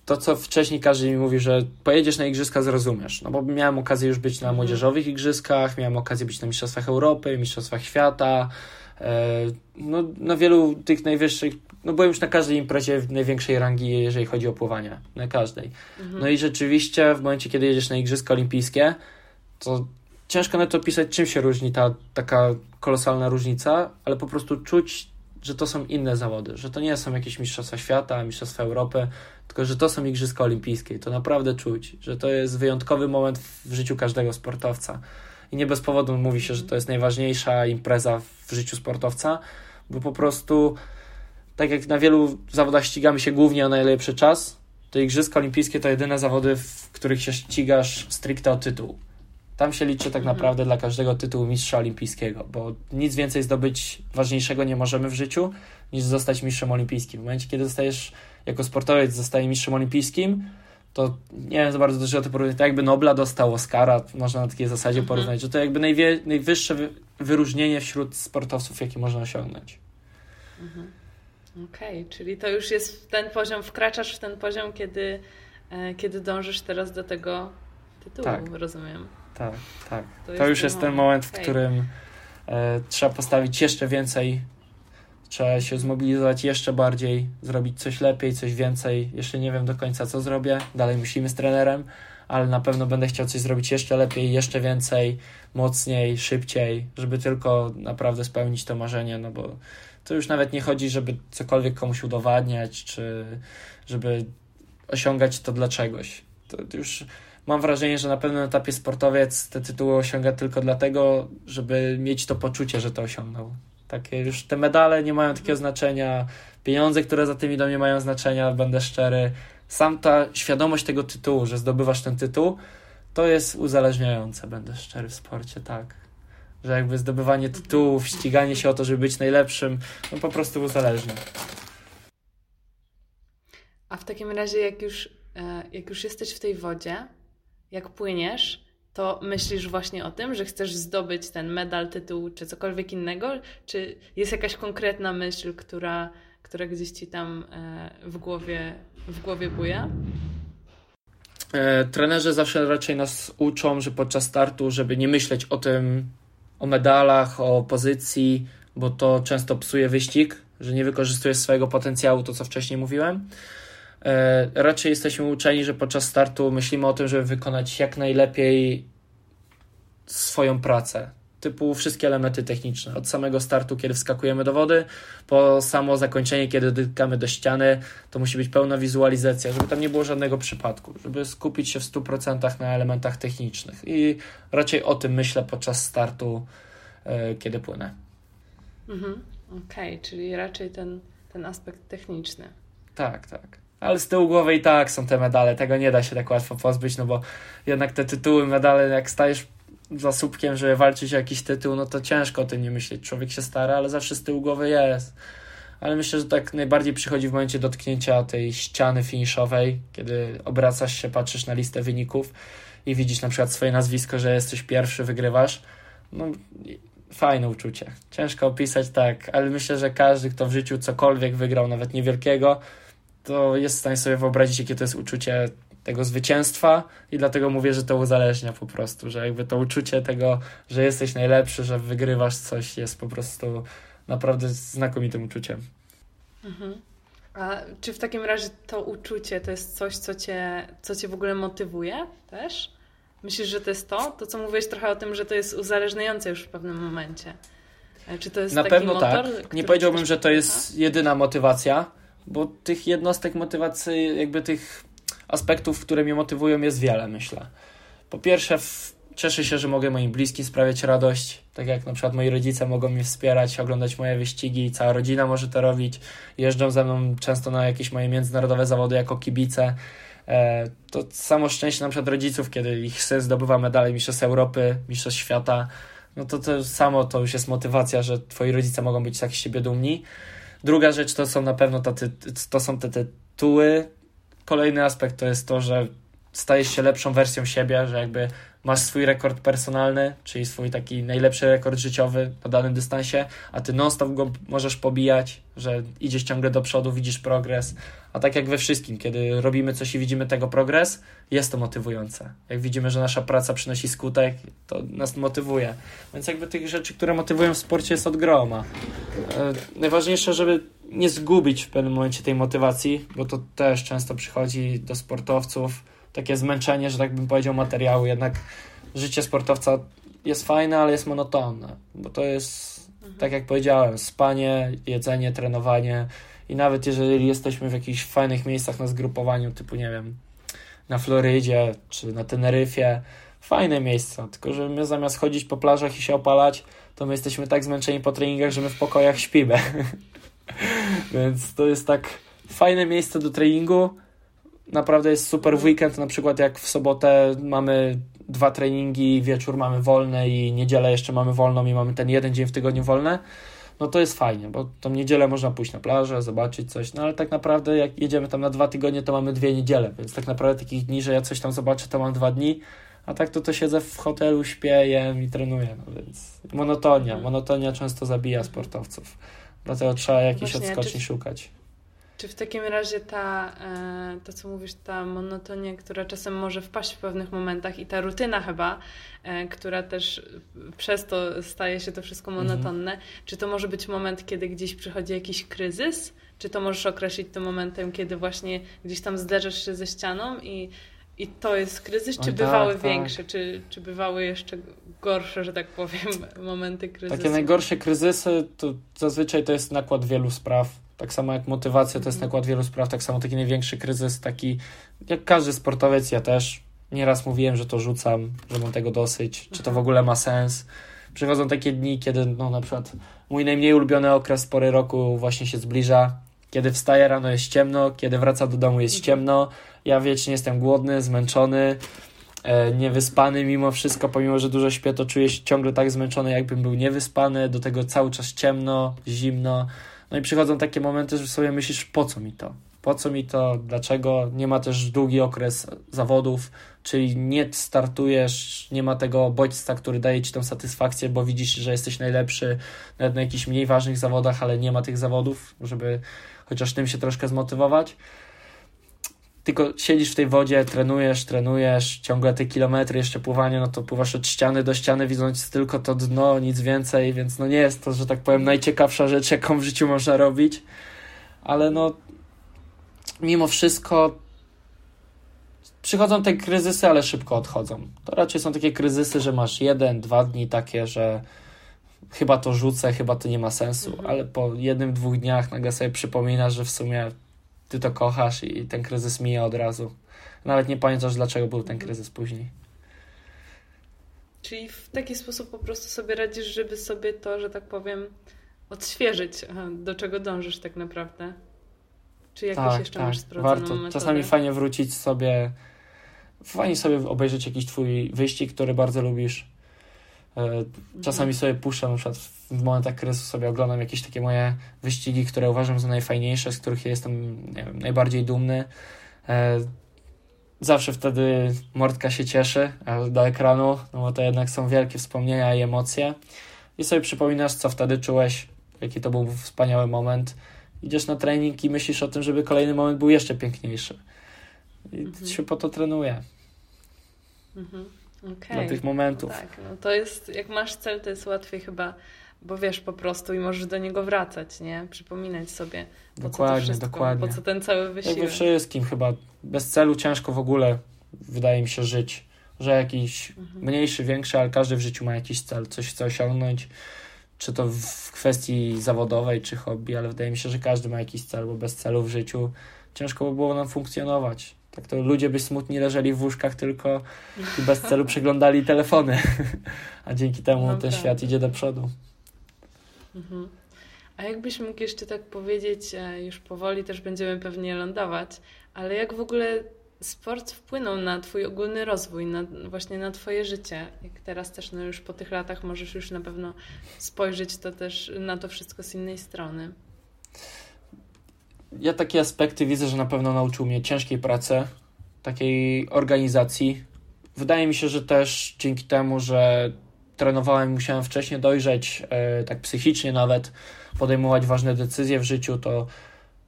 to, co wcześniej każdy mi mówi, że pojedziesz na igrzyska, zrozumiesz. No bo miałem okazję już być na mhm. młodzieżowych igrzyskach, miałem okazję być na Mistrzostwach Europy, Mistrzostwach Świata. No, na wielu tych najwyższych no byłem już na każdej imprezie w największej rangi, jeżeli chodzi o pływanie. Na każdej. Mhm. No i rzeczywiście w momencie, kiedy jedziesz na Igrzyska Olimpijskie, to ciężko na to opisać, czym się różni ta taka kolosalna różnica, ale po prostu czuć, że to są inne zawody, że to nie są jakieś Mistrzostwa Świata, Mistrzostwa Europy, tylko że to są Igrzyska Olimpijskie. To naprawdę czuć, że to jest wyjątkowy moment w życiu każdego sportowca. I nie bez powodu mówi się, że to jest najważniejsza impreza w życiu sportowca, bo po prostu tak jak na wielu zawodach ścigamy się głównie o najlepszy czas, to Igrzyska Olimpijskie to jedyne zawody, w których się ścigasz stricte o tytuł. Tam się liczy tak mhm. naprawdę dla każdego tytułu mistrza olimpijskiego, bo nic więcej zdobyć ważniejszego nie możemy w życiu niż zostać mistrzem olimpijskim. W momencie, kiedy zostajesz jako sportowiec, zostaje mistrzem olimpijskim, to nie wiem za bardzo dużo o to porównać. To jakby Nobla dostał Oscara, można na takiej zasadzie mhm. porównać, że to jakby najwie, najwyższe wyróżnienie wśród sportowców, jakie można osiągnąć. Mhm. Okej, okay, czyli to już jest ten poziom, wkraczasz w ten poziom, kiedy, e, kiedy dążysz teraz do tego tytułu, tak. rozumiem. Tak, tak. To, to już jest ten moment, w okay. którym e, trzeba postawić jeszcze więcej, trzeba się zmobilizować jeszcze bardziej, zrobić coś lepiej, coś więcej. Jeszcze nie wiem do końca, co zrobię. Dalej musimy z trenerem, ale na pewno będę chciał coś zrobić jeszcze lepiej, jeszcze więcej, mocniej, szybciej, żeby tylko naprawdę spełnić to marzenie, no bo to już nawet nie chodzi, żeby cokolwiek komuś udowadniać, czy żeby osiągać to dla czegoś. To już mam wrażenie, że na pewnym etapie sportowiec te tytuły osiąga tylko dlatego, żeby mieć to poczucie, że to osiągnął. Takie już te medale nie mają takiego znaczenia, pieniądze, które za tym idą, nie mają znaczenia, będę szczery. Sam ta świadomość tego tytułu, że zdobywasz ten tytuł, to jest uzależniające, będę szczery w sporcie, tak że jakby zdobywanie tytułów, ściganie się o to, żeby być najlepszym, no po prostu uzależnia. A w takim razie, jak już, e, jak już jesteś w tej wodzie, jak płyniesz, to myślisz właśnie o tym, że chcesz zdobyć ten medal, tytuł czy cokolwiek innego? Czy jest jakaś konkretna myśl, która, która gdzieś ci tam e, w głowie, w głowie buja? E, trenerzy zawsze raczej nas uczą, że podczas startu, żeby nie myśleć o tym, o medalach, o pozycji, bo to często psuje wyścig, że nie wykorzystujesz swojego potencjału, to co wcześniej mówiłem. E, raczej jesteśmy uczeni, że podczas startu myślimy o tym, żeby wykonać jak najlepiej swoją pracę. Typu wszystkie elementy techniczne. Od samego startu, kiedy wskakujemy do wody, po samo zakończenie, kiedy dotykamy do ściany, to musi być pełna wizualizacja, żeby tam nie było żadnego przypadku, żeby skupić się w 100% na elementach technicznych. I raczej o tym myślę podczas startu, yy, kiedy płynę. Mhm. Okej, okay, czyli raczej ten, ten aspekt techniczny. Tak, tak ale z tyłu głowy i tak są te medale, tego nie da się tak łatwo pozbyć, no bo jednak te tytuły, medale, jak stajesz za słupkiem, żeby walczyć o jakiś tytuł, no to ciężko o tym nie myśleć. Człowiek się stara, ale zawsze z tyłu głowy jest. Ale myślę, że tak najbardziej przychodzi w momencie dotknięcia tej ściany finiszowej, kiedy obracasz się, patrzysz na listę wyników i widzisz na przykład swoje nazwisko, że jesteś pierwszy, wygrywasz. No, fajne uczucie. Ciężko opisać tak, ale myślę, że każdy, kto w życiu cokolwiek wygrał, nawet niewielkiego, to jest w stanie sobie wyobrazić, jakie to jest uczucie tego zwycięstwa i dlatego mówię, że to uzależnia po prostu, że jakby to uczucie tego, że jesteś najlepszy, że wygrywasz coś jest po prostu naprawdę znakomitym uczuciem. Mhm. A czy w takim razie to uczucie to jest coś, co cię, co cię w ogóle motywuje też? Myślisz, że to jest to? To, co mówiłeś trochę o tym, że to jest uzależniające już w pewnym momencie. E, czy to jest Na pewno motor, tak. Nie powiedziałbym, że to jest jedyna motywacja, bo tych jednostek motywacji, jakby tych aspektów, które mnie motywują, jest wiele, myślę. Po pierwsze, cieszę się, że mogę moim bliskim sprawiać radość, tak jak na przykład moi rodzice mogą mnie wspierać, oglądać moje wyścigi, cała rodzina może to robić. Jeżdżą ze mną często na jakieś moje międzynarodowe zawody jako kibice. E, to samo szczęście na przykład rodziców, kiedy ich syn zdobywa medale Mistrzostw Europy, Mistrzostw Świata, no to to samo to już jest motywacja, że twoi rodzice mogą być tak z siebie dumni. Druga rzecz to są na pewno te, to są te tytuły, Kolejny aspekt to jest to, że stajesz się lepszą wersją siebie, że jakby masz swój rekord personalny, czyli swój taki najlepszy rekord życiowy na danym dystansie, a ty non-stop go możesz pobijać, że idziesz ciągle do przodu, widzisz progres. A tak jak we wszystkim, kiedy robimy coś i widzimy tego progres, jest to motywujące. Jak widzimy, że nasza praca przynosi skutek, to nas motywuje. Więc jakby tych rzeczy, które motywują w sporcie jest od groma. E, najważniejsze, żeby nie zgubić w pewnym momencie tej motywacji, bo to też często przychodzi do sportowców takie zmęczenie, że tak bym powiedział, materiału. Jednak życie sportowca jest fajne, ale jest monotonne, bo to jest, mhm. tak jak powiedziałem, spanie, jedzenie, trenowanie i nawet jeżeli jesteśmy w jakichś fajnych miejscach na zgrupowaniu, typu, nie wiem, na Florydzie czy na Teneryfie, fajne miejsca, tylko że my zamiast chodzić po plażach i się opalać, to my jesteśmy tak zmęczeni po treningach, że my w pokojach śpimy. Więc to jest tak fajne miejsce do treningu, naprawdę jest super weekend, na przykład jak w sobotę mamy dwa treningi, wieczór mamy wolne i niedzielę jeszcze mamy wolną i mamy ten jeden dzień w tygodniu wolne, no to jest fajnie, bo tą niedzielę można pójść na plażę, zobaczyć coś, no ale tak naprawdę jak jedziemy tam na dwa tygodnie, to mamy dwie niedziele, więc tak naprawdę takich dni, że ja coś tam zobaczę, to mam dwa dni, a tak to to siedzę w hotelu, śpię, jem i trenuję, no więc monotonia, monotonia często zabija sportowców, dlatego trzeba jakiejś Właśnie, odskoczni czy... szukać. Czy w takim razie ta, e, to co mówisz, ta monotonia, która czasem może wpaść w pewnych momentach i ta rutyna chyba, e, która też przez to staje się to wszystko mhm. monotonne, mhm. czy to może być moment, kiedy gdzieś przychodzi jakiś kryzys? Czy to możesz określić tym momentem, kiedy właśnie gdzieś tam zderzasz się ze ścianą i, i to jest kryzys, czy Oj, bywały tak, większe, tak. Czy, czy bywały jeszcze gorsze, że tak powiem, momenty kryzysu? Takie najgorsze kryzysy to zazwyczaj to jest nakład wielu spraw tak samo jak motywacja to jest mhm. nakład wielu spraw, tak samo taki największy kryzys, taki jak każdy sportowiec, ja też nieraz mówiłem, że to rzucam, że mam tego dosyć, czy to w ogóle ma sens. Przychodzą takie dni, kiedy no na przykład mój najmniej ulubiony okres pory roku właśnie się zbliża, kiedy wstaję rano jest ciemno, kiedy wraca do domu jest mhm. ciemno, ja wiecznie jestem głodny, zmęczony, e, niewyspany mimo wszystko, pomimo, że dużo śpię, to czuję się ciągle tak zmęczony, jakbym był niewyspany, do tego cały czas ciemno, zimno, no i przychodzą takie momenty, że sobie myślisz, po co mi to? Po co mi to? Dlaczego? Nie ma też długi okres zawodów, czyli nie startujesz, nie ma tego bodźca, który daje ci tą satysfakcję, bo widzisz, że jesteś najlepszy nawet na jakichś mniej ważnych zawodach, ale nie ma tych zawodów, żeby chociaż tym się troszkę zmotywować tylko siedzisz w tej wodzie, trenujesz, trenujesz, ciągle te kilometry, jeszcze pływanie, no to pływasz od ściany do ściany, widząc tylko to dno, nic więcej, więc no nie jest to, że tak powiem, najciekawsza rzecz, jaką w życiu można robić, ale no mimo wszystko przychodzą te kryzysy, ale szybko odchodzą. To raczej są takie kryzysy, że masz jeden, dwa dni takie, że chyba to rzucę, chyba to nie ma sensu, mhm. ale po jednym, dwóch dniach nagle sobie przypominasz, że w sumie ty to kochasz i ten kryzys mija od razu. Nawet nie pamiętasz, dlaczego był ten kryzys później. Czyli w taki sposób po prostu sobie radzisz, żeby sobie to, że tak powiem, odświeżyć, do czego dążysz tak naprawdę. Czy jakieś tak, jeszcze tak. masz sprawdzoną Warto. Metodę? Czasami fajnie wrócić sobie, fajnie sobie obejrzeć jakiś twój wyścig, który bardzo lubisz. E, czasami mhm. sobie puszczam, na przykład w momentach kryzysu sobie oglądam jakieś takie moje wyścigi, które uważam za najfajniejsze, z których jestem nie wiem, najbardziej dumny. E, zawsze wtedy mordka się cieszy do ekranu, no bo to jednak są wielkie wspomnienia i emocje. I sobie przypominasz, co wtedy czułeś, jaki to był wspaniały moment. Idziesz na trening i myślisz o tym, żeby kolejny moment był jeszcze piękniejszy. I mhm. się po to trenuje. Mhm. Okay. Dla tych momentów. No tak, no to jest, jak masz cel, to jest łatwiej chyba bo wiesz po prostu i możesz do niego wracać, nie? Przypominać sobie, po dokładnie, co wszystko, dokładnie. po co ten cały wysiłek. Jak we wszystkim chyba. Bez celu ciężko w ogóle, wydaje mi się, żyć. Że jakiś mhm. mniejszy, większy, ale każdy w życiu ma jakiś cel, coś chce osiągnąć. Czy to w kwestii zawodowej, czy hobby, ale wydaje mi się, że każdy ma jakiś cel, bo bez celu w życiu ciężko by było nam funkcjonować. Tak to ludzie by smutni leżeli w łóżkach tylko i bez celu przeglądali telefony. A dzięki temu no ten tak. świat idzie do przodu. Mhm. A jakbyś mógł jeszcze tak powiedzieć, e, już powoli też będziemy pewnie lądować, ale jak w ogóle sport wpłynął na Twój ogólny rozwój, na, właśnie na Twoje życie? Jak teraz też no już po tych latach możesz już na pewno spojrzeć to też na to wszystko z innej strony. Ja takie aspekty widzę, że na pewno nauczył mnie ciężkiej pracy, takiej organizacji. Wydaje mi się, że też dzięki temu, że trenowałem, musiałem wcześniej dojrzeć, e, tak psychicznie nawet, podejmować ważne decyzje w życiu, to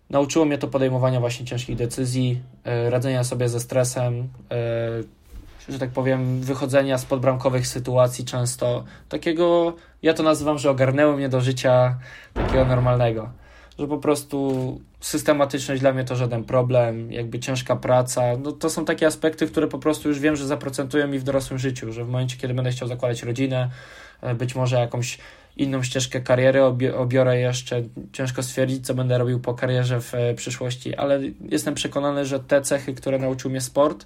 nauczyło mnie to podejmowania właśnie ciężkich decyzji, e, radzenia sobie ze stresem, e, że tak powiem, wychodzenia z podbramkowych sytuacji często. Takiego, ja to nazywam, że ogarnęło mnie do życia takiego normalnego. Że po prostu systematyczność dla mnie to żaden problem, jakby ciężka praca. No to są takie aspekty, które po prostu już wiem, że zaprocentują mi w dorosłym życiu, że w momencie, kiedy będę chciał zakładać rodzinę, e, być może jakąś inną ścieżkę kariery obiorę jeszcze. Ciężko stwierdzić, co będę robił po karierze w e, przyszłości, ale jestem przekonany, że te cechy, które nauczył mnie sport,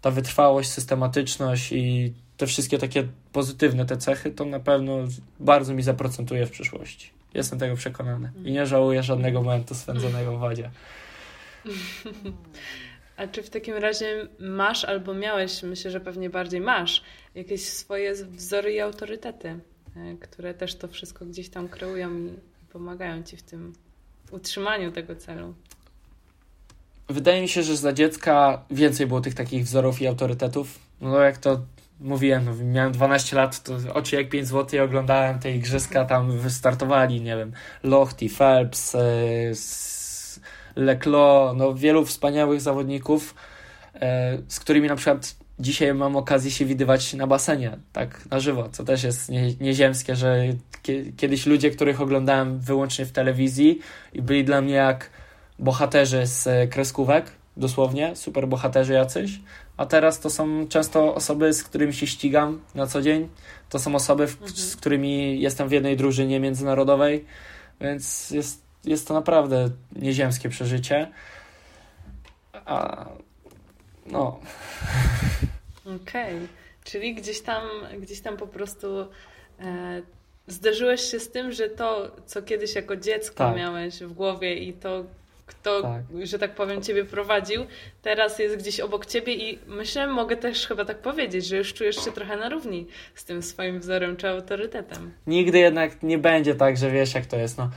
ta wytrwałość, systematyczność i te wszystkie takie pozytywne te cechy, to na pewno bardzo mi zaprocentuje w przyszłości. Jestem tego przekonany i nie żałuję żadnego momentu spędzonego w wodzie. A czy w takim razie masz albo miałeś, myślę, że pewnie bardziej masz, jakieś swoje wzory i autorytety, e, które też to wszystko gdzieś tam kreują i pomagają ci w tym utrzymaniu tego celu? Wydaje mi się, że za dziecka więcej było tych takich wzorów i autorytetów. No jak to mówiłem, miałem 12 lat, to oczy jak 5 zł i oglądałem te igrzyska, tam wystartowali, nie wiem, Lochte, Phelps, e, Leclos, no wielu wspaniałych zawodników, e, z którymi na przykład dzisiaj mam okazję się widywać na basenie, tak na żywo, co też jest nie, nieziemskie, że kiedyś ludzie, których oglądałem wyłącznie w telewizji i byli dla mnie jak bohaterzy z kreskówek, dosłownie, super bohaterzy jacyś, a teraz to są często osoby, z którymi się ścigam na co dzień. To są osoby, mhm. z którymi jestem w jednej drużynie międzynarodowej, więc jest, jest to naprawdę nieziemskie przeżycie. A no. Okej, okay. czyli gdzieś tam, gdzieś tam po prostu e, zderzyłeś się z tym, że to, co kiedyś jako dziecko tak. miałeś w głowie i to, kto, tak. że tak powiem, ciebie prowadził, teraz jest gdzieś obok ciebie i myślę, mogę też chyba tak powiedzieć, że już czujesz się trochę na równi z tym swoim wzorem czy autorytetem. Nigdy jednak nie będzie tak, że wiesz jak to jest, no.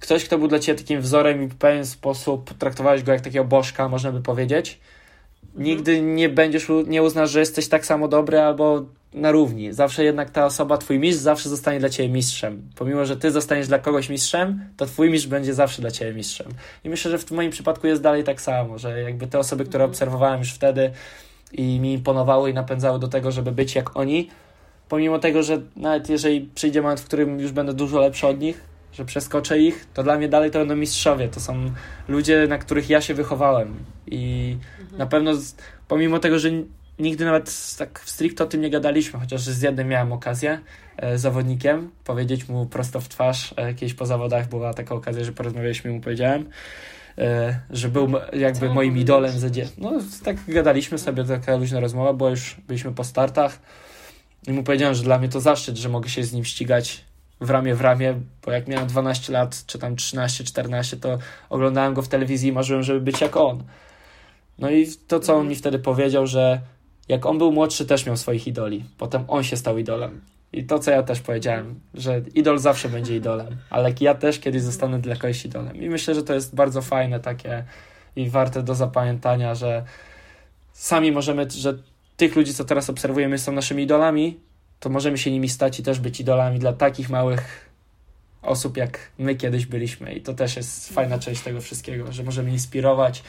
Ktoś, kto był dla ciebie takim wzorem i w pewien sposób traktowałeś go jak takiego bożka, można by powiedzieć, nigdy nie będziesz, nie uznasz, że jesteś tak samo dobry albo na równi. Zawsze jednak ta osoba, twój mistrz, zawsze zostanie dla ciebie mistrzem. Pomimo, że ty zostaniesz dla kogoś mistrzem, to twój mistrz będzie zawsze dla ciebie mistrzem. I myślę, że w moim przypadku jest dalej tak samo, że jakby te osoby, które mhm. obserwowałem już wtedy i mi imponowały i napędzały do tego, żeby być jak oni, pomimo tego, że nawet jeżeli przyjdzie moment, w którym już będę dużo lepszy od nich, że przeskoczę ich, to dla mnie dalej to będą mistrzowie. To są ludzie, na których ja się wychowałem. I mhm. na pewno, pomimo tego, że nigdy nawet tak stricte o tym nie gadaliśmy, chociaż z jednym miałem okazję, e, zawodnikiem, powiedzieć mu prosto w twarz, e, kiedyś po zawodach była taka okazja, że porozmawialiśmy i mu powiedziałem, e, że był jakby Co moim idolem za No tak gadaliśmy sobie, taka luźna rozmowa, bo już byliśmy po startach i mu powiedziałem, że dla mnie to zaszczyt, że mogę się z nim ścigać w ramię w ramię, bo jak miałem 12 lat, czy tam 13, 14, to oglądałem go w telewizji i marzyłem, żeby być jak on. No i to, co on mi wtedy powiedział, że jak on był młodszy, też miał swoich idoli. Potem on się stał idolem. I to, co ja też powiedziałem, że idol zawsze będzie idolem, ale ja też kiedyś zostanę dla kogoś idolem. I myślę, że to jest bardzo fajne takie i warte do zapamiętania, że sami możemy, że tych ludzi, co teraz obserwujemy, są naszymi idolami, to możemy się nimi stać i też być idolami dla takich małych osób, jak my kiedyś byliśmy. I to też jest fajna część tego wszystkiego, że możemy inspirować,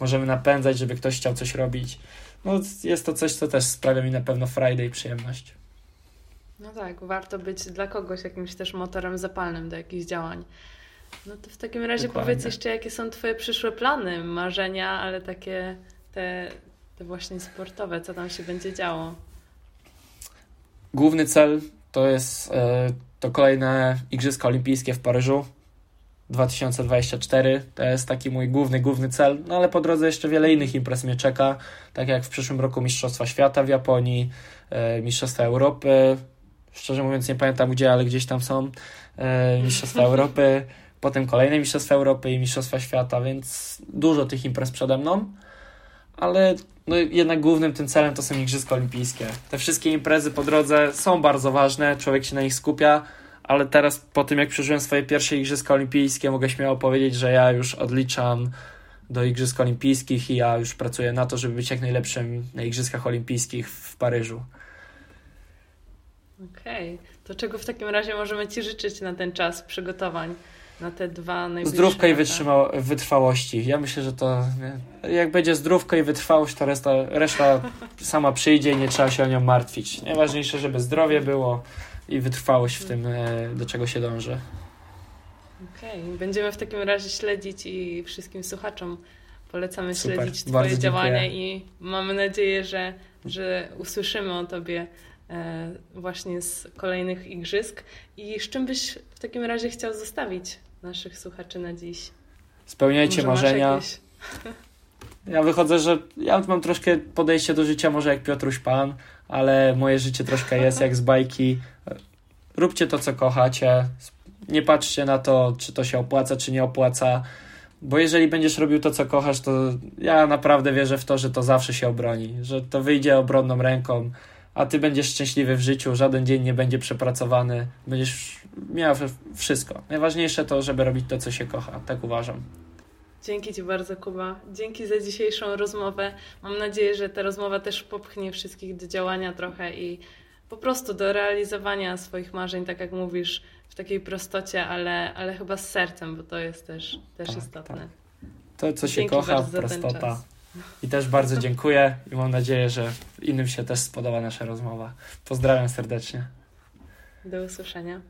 możemy napędzać, żeby ktoś chciał coś robić. No, jest to coś, co też sprawia mi na pewno i przyjemność. No tak, warto być dla kogoś jakimś też motorem zapalnym do jakichś działań. No to w takim razie Dokładnie. powiedz jeszcze, jakie są Twoje przyszłe plany, marzenia, ale takie te, te właśnie sportowe, co tam się będzie działo? Główny cel to jest e, to kolejne Igrzyska Olimpijskie w Paryżu 2024. To jest taki mój główny, główny cel, no ale po drodze jeszcze wiele innych imprez mnie czeka, tak jak w przyszłym roku Mistrzostwa Świata w Japonii, e, Mistrzostwa Europy, szczerze mówiąc nie pamiętam gdzie, ale gdzieś tam są e, Mistrzostwa Europy, potem kolejne Mistrzostwa Europy i Mistrzostwa Świata, więc dużo tych imprez przede mną, ale no jednak głównym tym celem to są Igrzyska Olimpijskie. Te wszystkie imprezy po drodze są bardzo ważne, człowiek się na nich skupia, ale teraz po tym jak przeżyłem swoje pierwsze Igrzyska Olimpijskie mogę śmiało powiedzieć, że ja już odliczam do Igrzysk Olimpijskich i ja już pracuję na to, żeby być jak najlepszym na Igrzyskach Olimpijskich w Paryżu. Okej, okay. to czego w takim razie możemy Ci życzyć na ten czas przygotowań? na te dwa najbliższe Zdrówka i wytrzyma, wytrwałości. Ja myślę, że to jak będzie zdrówka i wytrwałość, to reszta, reszta sama przyjdzie i nie trzeba się o nią martwić. Najważniejsze, żeby zdrowie było i wytrwałość w tym, e, do czego się dąży. Okej, okay. będziemy w takim razie śledzić i wszystkim słuchaczom polecamy Super. śledzić Twoje Bardzo działania dziękuję. i mamy nadzieję, że, że usłyszymy o Tobie e, właśnie z kolejnych igrzysk. I z czym byś w takim razie chciał zostawić naszych słuchaczy na dziś? Spełniajcie może marzenia. Jakieś... Ja wychodzę, że ja mam troszkę podejście do życia może jak Piotruś Pan, ale moje życie troszkę jest jak z bajki. Róbcie to, co kochacie. Nie patrzcie na to, czy to się opłaca, czy nie opłaca. Bo jeżeli będziesz robił to, co kochasz, to ja naprawdę wierzę w to, że to zawsze się obroni, że to wyjdzie obronną ręką, a ty będziesz szczęśliwy w życiu, żaden dzień nie będzie przepracowany, będziesz miał wszystko. Najważniejsze to, żeby robić to, co się kocha, tak uważam. Dzięki Ci bardzo, Kuba. Dzięki za dzisiejszą rozmowę. Mam nadzieję, że ta rozmowa też popchnie wszystkich do działania trochę i po prostu do realizowania swoich marzeń, tak jak mówisz, w takiej prostocie, ale, ale chyba z sercem, bo to jest też, też tak, istotne. Tak. To, co się Dzięki kocha, prostota. I też bardzo dziękuję i mam nadzieję, że innym się też spodoba nasza rozmowa. Pozdrawiam serdecznie. Do usłyszenia.